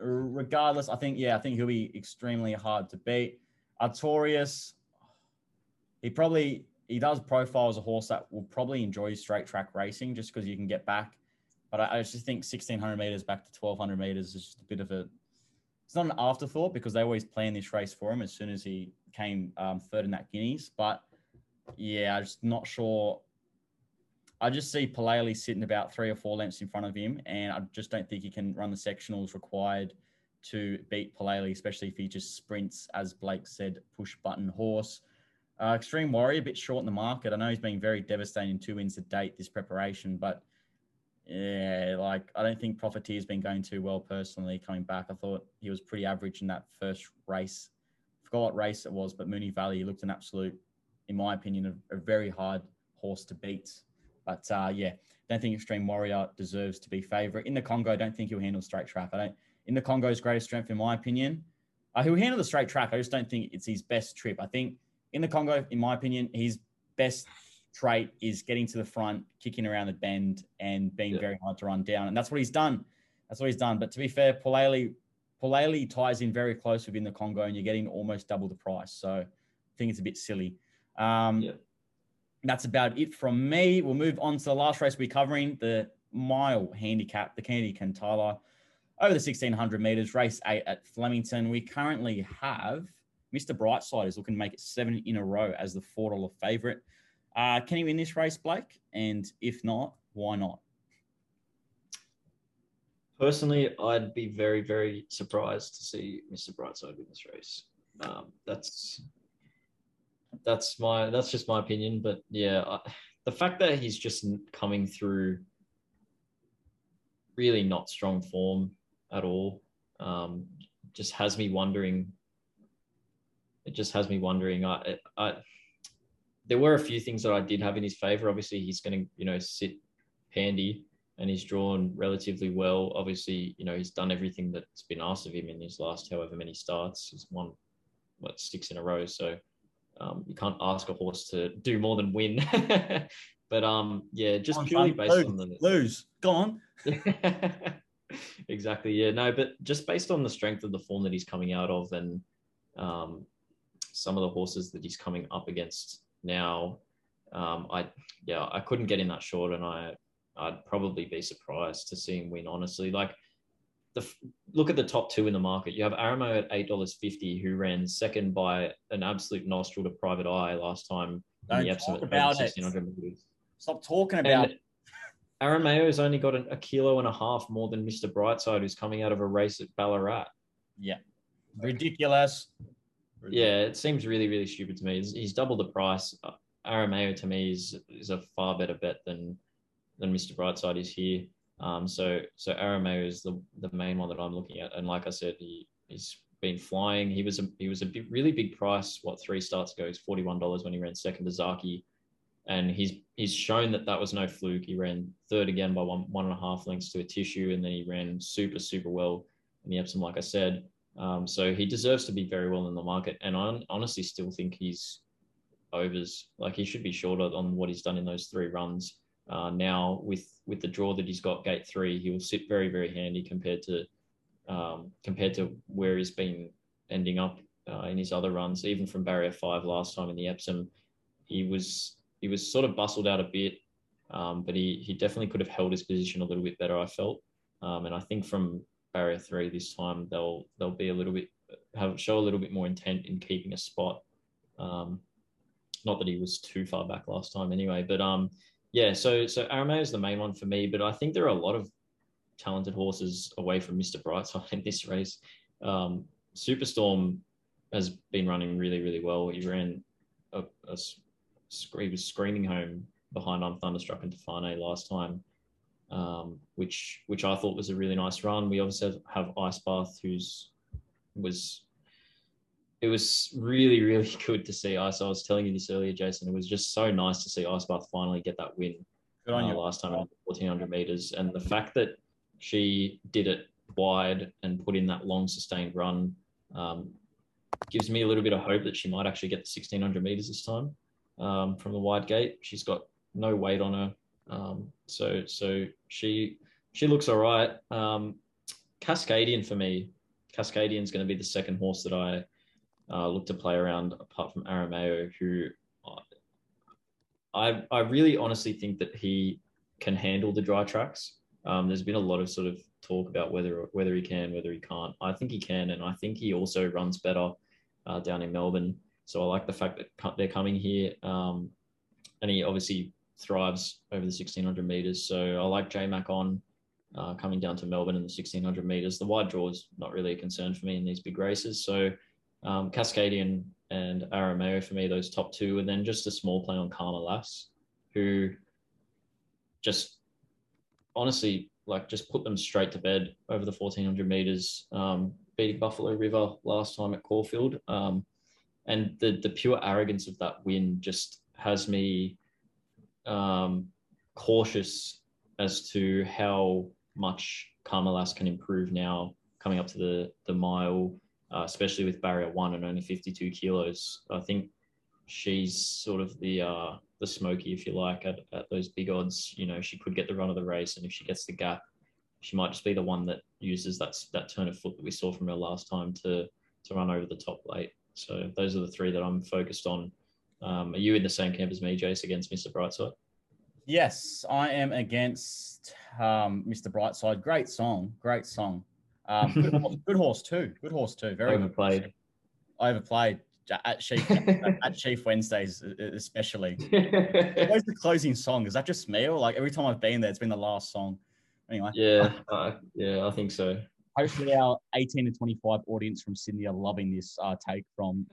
regardless, I think, yeah, I think he'll be extremely hard to beat. Artorius, he probably he does profile as a horse that will probably enjoy straight track racing just because you can get back but I, I just think 1600 meters back to 1200 meters is just a bit of a. It's not an afterthought because they always plan this race for him as soon as he came um, third in that Guineas. But yeah, I'm just not sure. I just see Paulele sitting about three or four lengths in front of him, and I just don't think he can run the sectionals required to beat Paulele, especially if he just sprints, as Blake said, push button horse. Uh, Extreme Warrior, a bit short in the market. I know he's been very devastating two wins to date this preparation, but yeah, like I don't think Profiteer's been going too well personally coming back. I thought he was pretty average in that first race. forgot what race it was, but Moonee Valley looked an absolute, in my opinion, a, a very hard horse to beat. But uh, yeah, don't think Extreme Warrior deserves to be favourite. In the Congo, I don't think he'll handle straight track. I don't. In the Congo's greatest strength, in my opinion, uh, he'll handle the straight track. I just don't think it's his best trip. I think in the Congo, in my opinion, his best trait is getting to the front, kicking around the bend, and being yeah. very hard to run down. And that's what he's done. That's what he's done. But to be fair, Paulele, Paulele ties in very close within the Congo, and you're getting almost double the price. So I think it's a bit silly. Um, yeah that's about it from me. We'll move on to the last race we're covering, the mile handicap, the Kennedy Cantala over the 1600 meters, race eight at Flemington. We currently have Mr. Brightside is looking to make it seven in a row as the $4 favorite. Uh, can he win this race, Blake? And if not, why not? Personally, I'd be very, very surprised to see Mr. Brightside win this race. Um, that's that's my that's just my opinion. But yeah, I, the fact that he's just coming through really not strong form at all um, just has me wondering. It just has me wondering. I, I there were a few things that I did have in his favor. Obviously, he's going to you know sit handy and he's drawn relatively well. Obviously, you know he's done everything that's been asked of him in his last however many starts. He's won what six in a row. So um, you can't ask a horse to do more than win. but um, yeah, just on, purely based lose, on the lose. Go on. exactly. Yeah. No, but just based on the strength of the form that he's coming out of, and um, some of the horses that he's coming up against now, um, I yeah, I couldn't get in that short, and I I'd probably be surprised to see him win. Honestly, like the look at the top two in the market. You have Anamoe at eight dollars fifty, who ran second by an absolute nostril to Private Eye last time Don't in the Epsom about it. Stop talking about and it. has only got a kilo and a half more than Mr. Brightside, who's coming out of a race at Ballarat. Yeah, ridiculous. Yeah, it seems really, really stupid to me. He's, he's double the price. Uh, Aramayo to me is is a far better bet than than Mr. Brightside is here. Um, so so Aramayo is the the main one that I'm looking at, and like I said, he he's been flying. He was a he was a big, really big price. What three starts ago? He's forty one dollars when he ran second to Zaaki, and he's he's shown that that was no fluke. He ran third again by one one and a half lengths to Atishu, and then he ran super super well in the Epsom, like I said. Um, so he deserves to be very well in the market, and I honestly still think he's overs. Like he should be shorter on what he's done in those three runs. Uh, now with with the draw that he's got gate three, he will sit very very handy compared to um, compared to where he's been ending up uh, in his other runs. Even from barrier five last time in the Epsom, he was he was sort of bustled out a bit, um, but he he definitely could have held his position a little bit better. I felt, um, and I think from barrier three this time they'll they'll be a little bit have show a little bit more intent in keeping a spot. Um, not that he was too far back last time anyway, but um, yeah, so so Aramayo is the main one for me, but I think there are a lot of talented horses away from Mr. Brightside in this race. Um, Superstorm has been running really, really well. He ran a, a he was screaming home behind on Thunderstruck and Tofane last time, um, which which I thought was a really nice run. We obviously have, have Icebath, who's was it was really, really good to see Ice. I was telling you this earlier, Jason. It was just so nice to see Icebath finally get that win uh, last time on 1400 meters. And the fact that she did it wide and put in that long sustained run um, gives me a little bit of hope that she might actually get the 1600 meters this time um, from the wide gate. She's got no weight on her. Um, so, so she, she looks all right. Um, Cascadian for me, Cascadian is going to be the second horse that I uh, look to play around apart from Aramayo, who I, I really honestly think that he can handle the dry tracks. Um, there's been a lot of sort of talk about whether whether he can, whether he can't. I think he can, and I think he also runs better uh, down in Melbourne. So I like the fact that they're coming here, um, and he obviously thrives over the 1600 meters. So I like J Mac on uh, coming down to Melbourne in the 1600 meters. The wide draw is not really a concern for me in these big races. So um, Cascadian and Aramayo for me, those top two, and then just a small play on Karma Lass, who just honestly like just put them straight to bed over the 1400 meters, um, beating Buffalo River last time at Caulfield. Um, and the the pure arrogance of that win just has me um, cautious as to how much Karma Lass can improve now coming up to the the mile, uh, especially with barrier one and only 52 kilos. I think she's sort of the uh, the smoky, if you like, at, at those big odds. You know, she could get the run of the race, and if she gets the gap, she might just be the one that uses that that turn of foot that we saw from her last time to to run over the top late. So those are the three that I'm focused on. Um, are you in the same camp as me, Jace, against Mr. Brightside? Yes, I am against um, Mr. Brightside. Great song, great song. Um, good, horse, good, horse, too. Good horse too. Very overplayed. I overplayed at Chief at Chief Wednesdays, especially. Where's the closing song? Is that just me or like every time I've been there, it's been the last song? Anyway. Yeah, uh, yeah, I think so hopefully our 18 to 25 audience from Sydney are loving this uh, take from.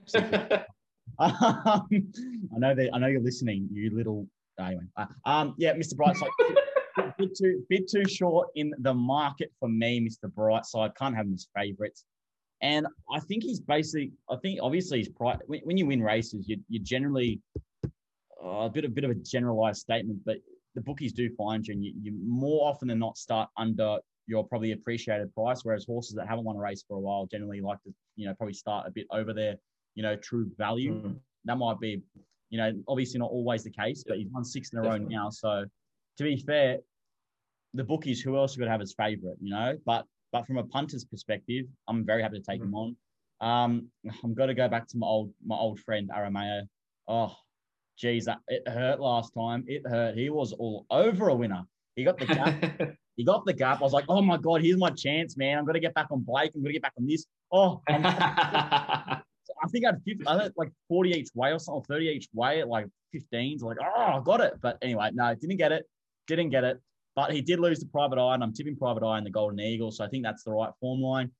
Um, I know that I know you're listening, you little. Anyway, uh, um, yeah, Mr. Brightside, bit, too bit too short in the market for me, Mr. Brightside. Can't have him as favourites, and I think he's basically. I think obviously he's price. When, when you win races, you you generally uh, a bit a bit of a generalized statement, but the bookies do find you, and you, you more often than not start under your probably appreciated price. Whereas horses that haven't won a race for a while generally like to, you know, probably start a bit over their, you know, true value. Mm. That might be, you know, obviously not always the case, but he's won six in a row now. So to be fair, the bookies, who else would have as favourite, you know? But but from a punter's perspective, I'm very happy to take mm. him on. Um, I'm going to go back to my old my old friend Aramayo. Oh, geez, that it hurt last time. It hurt. He was all over a winner. He got the gap. He got the gap. I was like, oh my God, here's my chance, man. I'm going to get back on Blake. I'm going to get back on this. Oh, I think I had 50, I like 40 each way or something, 30 each way at like 15s. Like, oh, I got it. But anyway, no, didn't get it. Didn't get it. But he did lose the private eye, and I'm tipping private eye in the Golden Eagle. So I think that's the right form line.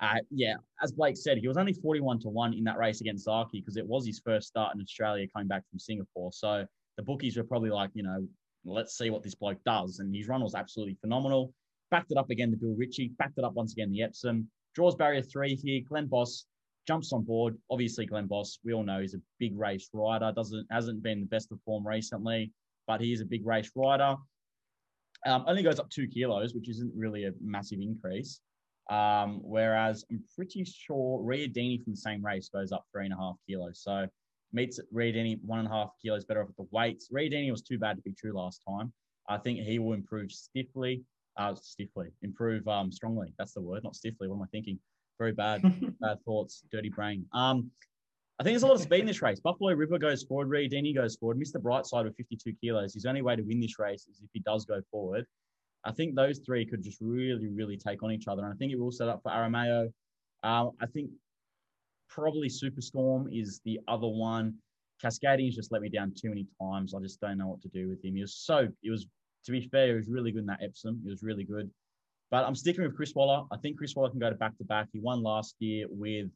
Uh, yeah, as Blake said, he was only 41 to 1 in that race against Zaaki because it was his first start in Australia coming back from Singapore. So the bookies were probably like, you know, let's see what this bloke does. And his run was absolutely phenomenal. Backed it up again the Bill Ritchie, backed it up once again the Epsom. Draws barrier three here. Glenn Boss jumps on board. Obviously, Glenn Boss, we all know he's a big race rider. Doesn't hasn't been the best of form recently, but he is a big race rider. Um, only goes up two kilos, which isn't really a massive increase. Um, whereas I'm pretty sure Riodini from the same race goes up three and a half kilos. So meets Riodini one and a half kilos better off at the weights. Riodini was too bad to be true last time. I think he will improve stiffly, uh, stiffly, improve um, strongly. That's the word, not stiffly. What am I thinking? Very bad, bad thoughts, dirty brain. Um, I think there's a lot of speed in this race. Buffalo River goes forward, Riodini goes forward. Mr. Brightside with 52 kilos. His only way to win this race is if he does go forward. I think those three could just really, really take on each other. And I think it will set up for Aramayo. Um, I think probably Superstorm is the other one. Cascadian's just let me down too many times. I just don't know what to do with him. He was so, it was, to be fair, he was really good in that Epsom. He was really good. But I'm sticking with Chris Waller. I think Chris Waller can go to back to back. He won last year with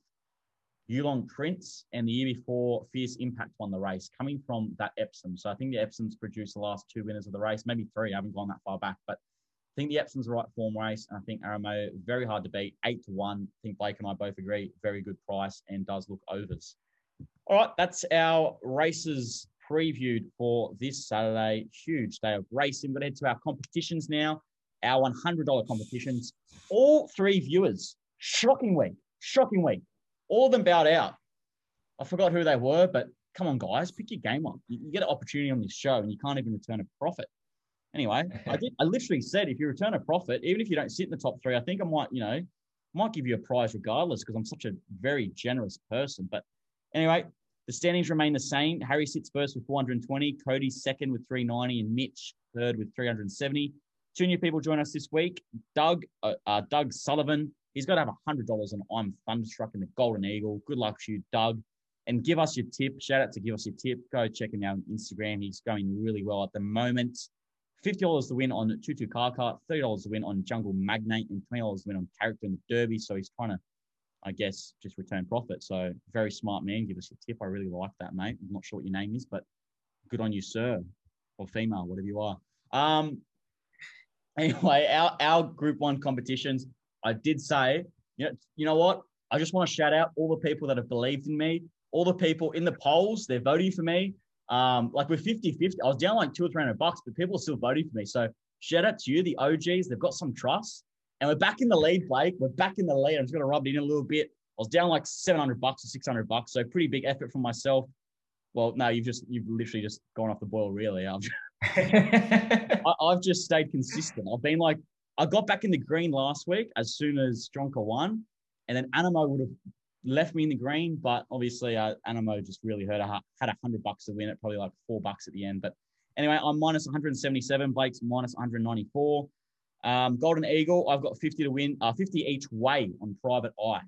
Yulong Prince, and the year before, Fierce Impact won the race, coming from that Epsom. So I think the Epsoms produced the last two winners of the race, maybe three. I haven't gone that far back, but I think the Epsom's the right form race. And I think Aramayo, very hard to beat, eight to one. I think Blake and I both agree, very good price and does look overs. All right, that's our races previewed for this Saturday. Huge day of racing. We're going to head to our competitions now, our $100 competitions. All three viewers, shocking week, shocking week. All of them bowed out. I forgot who they were, but come on, guys, pick your game up. You get an opportunity on this show and you can't even return a profit. Anyway, I did. I literally said if you return a profit, even if you don't sit in the top three, I think I might, you know, might give you a prize regardless because I'm such a very generous person. But anyway, the standings remain the same. Harry sits first with 420, Cody second with 390, and Mitch third with 370. Two new people join us this week. Doug, uh, uh, Doug Sullivan. He's got to have hundred dollars on I'm Thunderstruck in the Golden Eagle. Good luck to you, Doug. and give us your tip. Shout out to give us your tip. Go check him out on Instagram. He's going really well at the moment. Fifty dollars to win on Tutu Car Cart, thirty dollars to win on Jungle Magnate, and twenty dollars to win on Character in the Derby. So he's trying to, I guess, just return profit. So very smart man. Give us a tip. I really like that, mate. I'm not sure what your name is, but good on you, sir, or female, whatever you are. Um. Anyway, our our Group One competitions. I did say, you know, you know what? I just want to shout out all the people that have believed in me, all the people in the polls, they're voting for me. Um, like we're 50 50. I was down like two or three hundred bucks, but people are still voting for me. So shout out to you, the OGs. They've got some trust. And we're back in the lead, Blake. We're back in the lead. I'm just going to rub it in a little bit. I was down like 700 bucks or 600 bucks. So pretty big effort from myself. Well, no, you've just, you've literally just gone off the boil, really. I've, I, I've just stayed consistent. I've been like, I got back in the green last week as soon as Stronka won. And then Anamoe would have left me in the green, but obviously uh, Anamoe just really hurt. I had a hundred bucks to win it, probably like four bucks at the end. But anyway, I'm minus 177. Blake's minus 194. Um, Golden Eagle, I've got 50 to win, uh, 50 each way on Private Eye.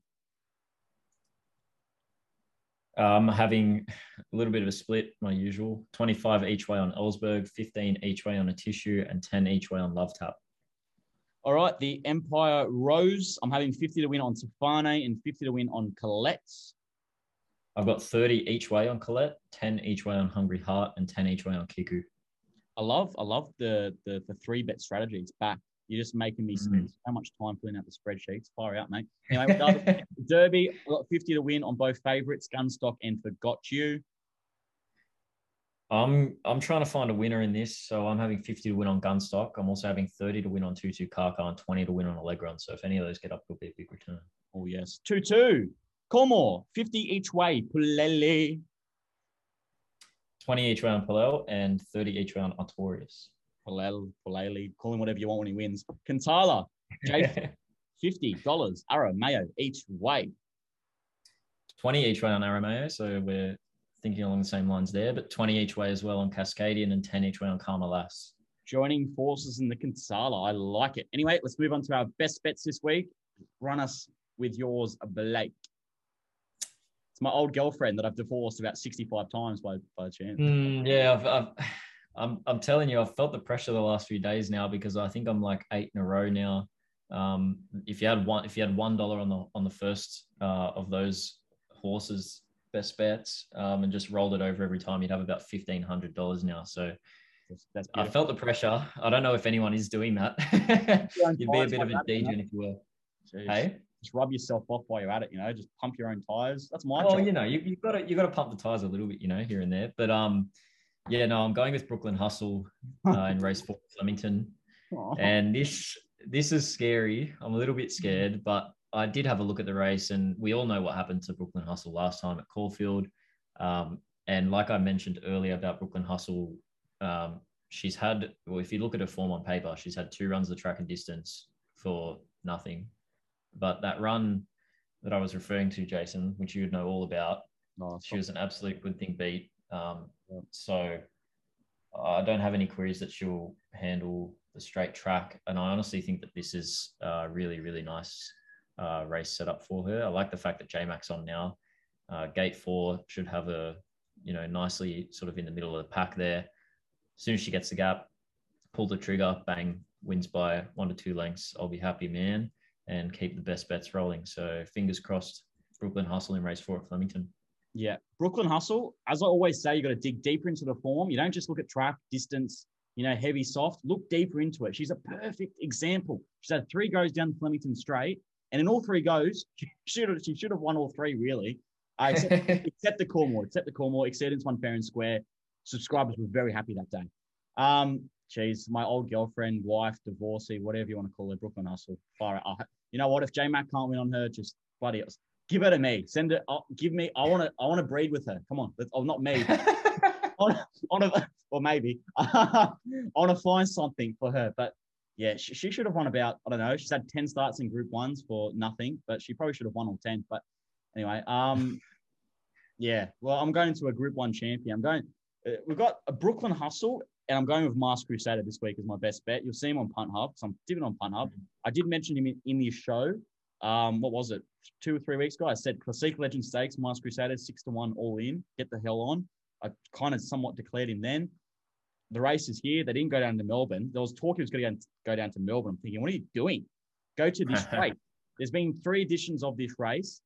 Um, having a little bit of a split, my usual 25 each way on Ellsberg, 15 each way on Atishu, and 10 each way on Love Tap. All right, the Empire Rose. I'm having 50 to win on Tofane and 50 to win on Colette. I've got 30 each way on Colette, 10 each way on Hungry Heart, and 10 each way on Kiku. I love, I love the the, the three bet strategy. It's back. You're just making me spend Mm. so much time filling out the spreadsheets. Fire out, mate. Anyway, Derby, got 50 to win on both favourites, Gunstock and Forgot You. I'm I'm trying to find a winner in this, so I'm having 50 to win on Gunstock. I'm also having 30 to win on Tutu Kaka and 20 to win on Allegra. So if any of those get up, it'll be a big return. Oh, yes. 2 2. Coolmore, 50 each way. Paulele. 20 each way on Paulele and 30 each way on Artorius. Paulele, Paulele. Call him whatever you want when he wins. Cantala, Jay, $50. Arrow, Mayo, each way. 20 each way on Aramayo, so we're thinking along the same lines there, but 20 each way as well on Cascadian and 10 each way on Karma Lass. Joining forces in the Cantala. I like it. Anyway, let's move on to our best bets this week. Run us with yours, Blake. It's my old girlfriend that I've divorced about 65 times by, by chance. Mm, yeah, I've, I've, I'm, I'm telling you, I've felt the pressure the last few days now because I think I'm like eight in a row now. Um, if you had one, if you had one dollar on the on the first uh, of those horses best bets um, and just rolled it over every time, you'd have about fifteen hundred dollars now. So That's, I felt the pressure. I don't know if anyone is doing that. You'd be a bit of a that, you know? degen if you were. Jeez. Hey. Just rub yourself off while you're at it, you know, just pump your own tires. That's my Well, job. you know, you, you've got to you got to pump the tires a little bit, you know, here and there. But um, yeah, no, I'm going with Brooklyn Hustle uh, in race four, Flemington, Aw. and this this is scary. I'm a little bit scared, but I did have a look at the race, and we all know what happened to Brooklyn Hustle last time at Caulfield. Um, and like I mentioned earlier about Brooklyn Hustle, um, she's had, well, if you look at her form on paper, she's had two runs the track and distance for nothing. But that run that I was referring to, Jason, which you would know all about, No, she was an absolute good thing beat. Um. So I don't have any queries that she'll handle the straight track. And I honestly think that this is a really, really nice uh, race setup for her. I like the fact that J Max on now. Uh, gate four should have a, you know, nicely sort of in the middle of the pack there. As soon as she gets the gap, pull the trigger, bang, wins by one to two lengths. I'll be happy, man, and keep the best bets rolling. So fingers crossed, Brooklyn Hustle in race four at Flemington. Yeah. Brooklyn Hustle, as I always say, you got to dig deeper into the form. You don't just look at track, distance, you know, heavy, soft. Look deeper into it. She's a perfect example. She's had three goes down the Flemington straight, and in all three goes, she should have, she should have won all three, really. Uh, except, except the Coolmore, except the Coolmore. Exceedance won fair and square. Subscribers were very happy that day. Um, geez, my old girlfriend, wife, divorcee, whatever you want to call her, Brooklyn Hustle. Fire. You know what? If J Mac can't win on her, just bloody give her to me. Send it. I'll, give me. I want to. I want to breed with her. Come on. Let's- Oh, not me. I want to, or maybe I want to find something for her. But yeah, she, she should have won about. I don't know. She's had ten starts in Group Ones for nothing, but she probably should have won all ten. But anyway, um, yeah. Well, I'm going to a Group One champion. I'm going. Uh, we've got a Brooklyn Hustle, and I'm going with Masked Crusader this week as my best bet. You'll see him on Punt Hub. So I'm dipping on Punt Hub. I did mention him in, in this show. um, what was it? Two or three weeks ago, I said Classic Legend Stakes, Masked Crusaders, six to one, all in. Get the hell on. I kind of somewhat declared him then. The race is here. They didn't go down to Melbourne. There was talk he was going to go down to Melbourne. I'm thinking, what are you doing? Go to this race. There's been three editions of this race.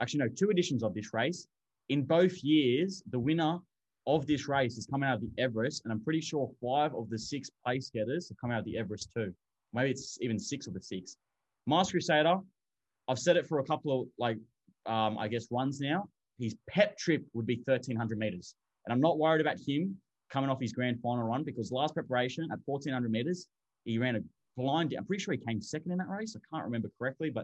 Actually, no, two editions of this race. In both years, the winner of this race is coming out of the Everest, and I'm pretty sure five of the six place getters have come out of the Everest too. Maybe it's even six of the six. Masked Crusader, I've said it for a couple of like, um, I guess runs now. His pep trip would be 1300 meters, and I'm not worried about him coming off his grand final run because last preparation at 1400 meters, he ran a blind. I'm pretty sure he came second in that race. I can't remember correctly, but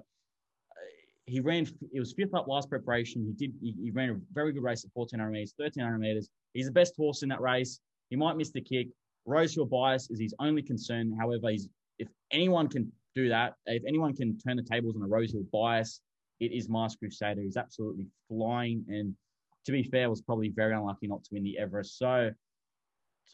uh, he ran. It was fifth up last preparation. He did. He, he ran a very good race at 1400 meters, 1300 meters. He's the best horse in that race. He might miss the kick. Rosehill bias is his only concern. However, he's if anyone can do that, if anyone can turn the tables on a Rosehill bias, it is Masked Crusader. He's absolutely flying, and to be fair, was probably very unlucky not to win the Everest. So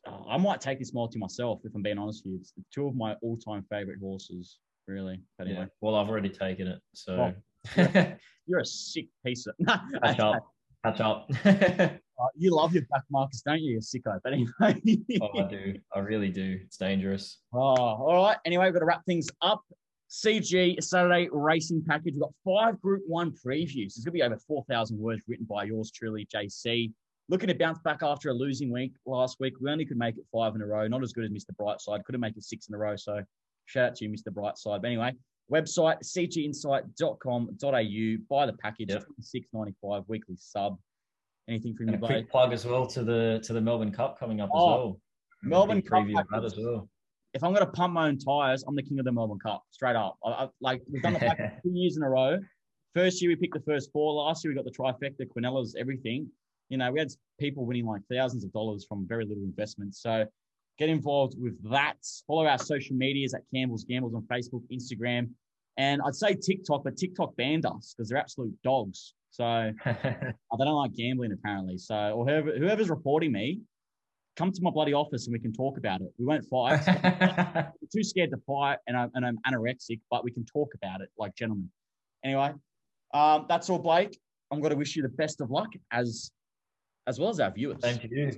uh, I might take this multi myself if I'm being honest with you. It's two of my all-time favorite horses, really. But anyway, Yeah. Well, I've already taken it, so Oh. you're a sick piece of. catch up. Catch up. Uh, you love your back markers, don't you, you sicko? But anyway. oh, I do. I really do. It's dangerous. Oh, all right. Anyway, we've got to wrap things up. CG Saturday Racing Package. We've got five Group One previews. It's going to be over 4,000 words written by yours truly, JC. Looking to bounce back after a losing week last week. We only could make it five in a row. Not as good as Mr. Brightside. Couldn't make it six in a row. So shout out to you, Mr. Brightside. But anyway, website cginsight.com.au. Buy the package, Yep. six ninety five weekly sub. Anything from And you, buddy? quick plug as well to the to the Melbourne Cup coming up as Oh, well. Melbourne Cup as well. If I'm going to pump my own tires, I'm the king of the Melbourne Cup, straight up. I, I, like we've done the package two years in a row. First year we picked the first four. Last year we got the trifecta, Quinellas, everything. You know, we had people winning like thousands of dollars from very little investment. So get involved with that. Follow our social medias at Campbell's Gambles on Facebook, Instagram, and I'd say TikTok, but TikTok banned us because they're absolute dogs. So uh, they don't like gambling apparently. So or whoever, whoever's reporting me, come to my bloody office and we can talk about it. We won't fight. I'm too scared to fight, and I'm, and I'm anorexic, but we can talk about it like gentlemen. Anyway, um, that's all, Blake. I'm going to wish you the best of luck as as well as our viewers. Same to you.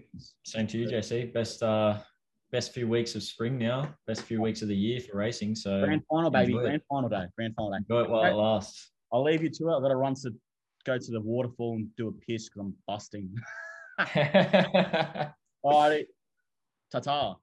Same to you, JC. Best uh best few weeks of spring now. Best few weeks of the year for racing. So Grand final, baby. Grand final day. Grand final day. enjoy it while it lasts. I'll leave you to it. I've got to run to go to the waterfall and do a piss because I'm busting. All righty. Ta ta.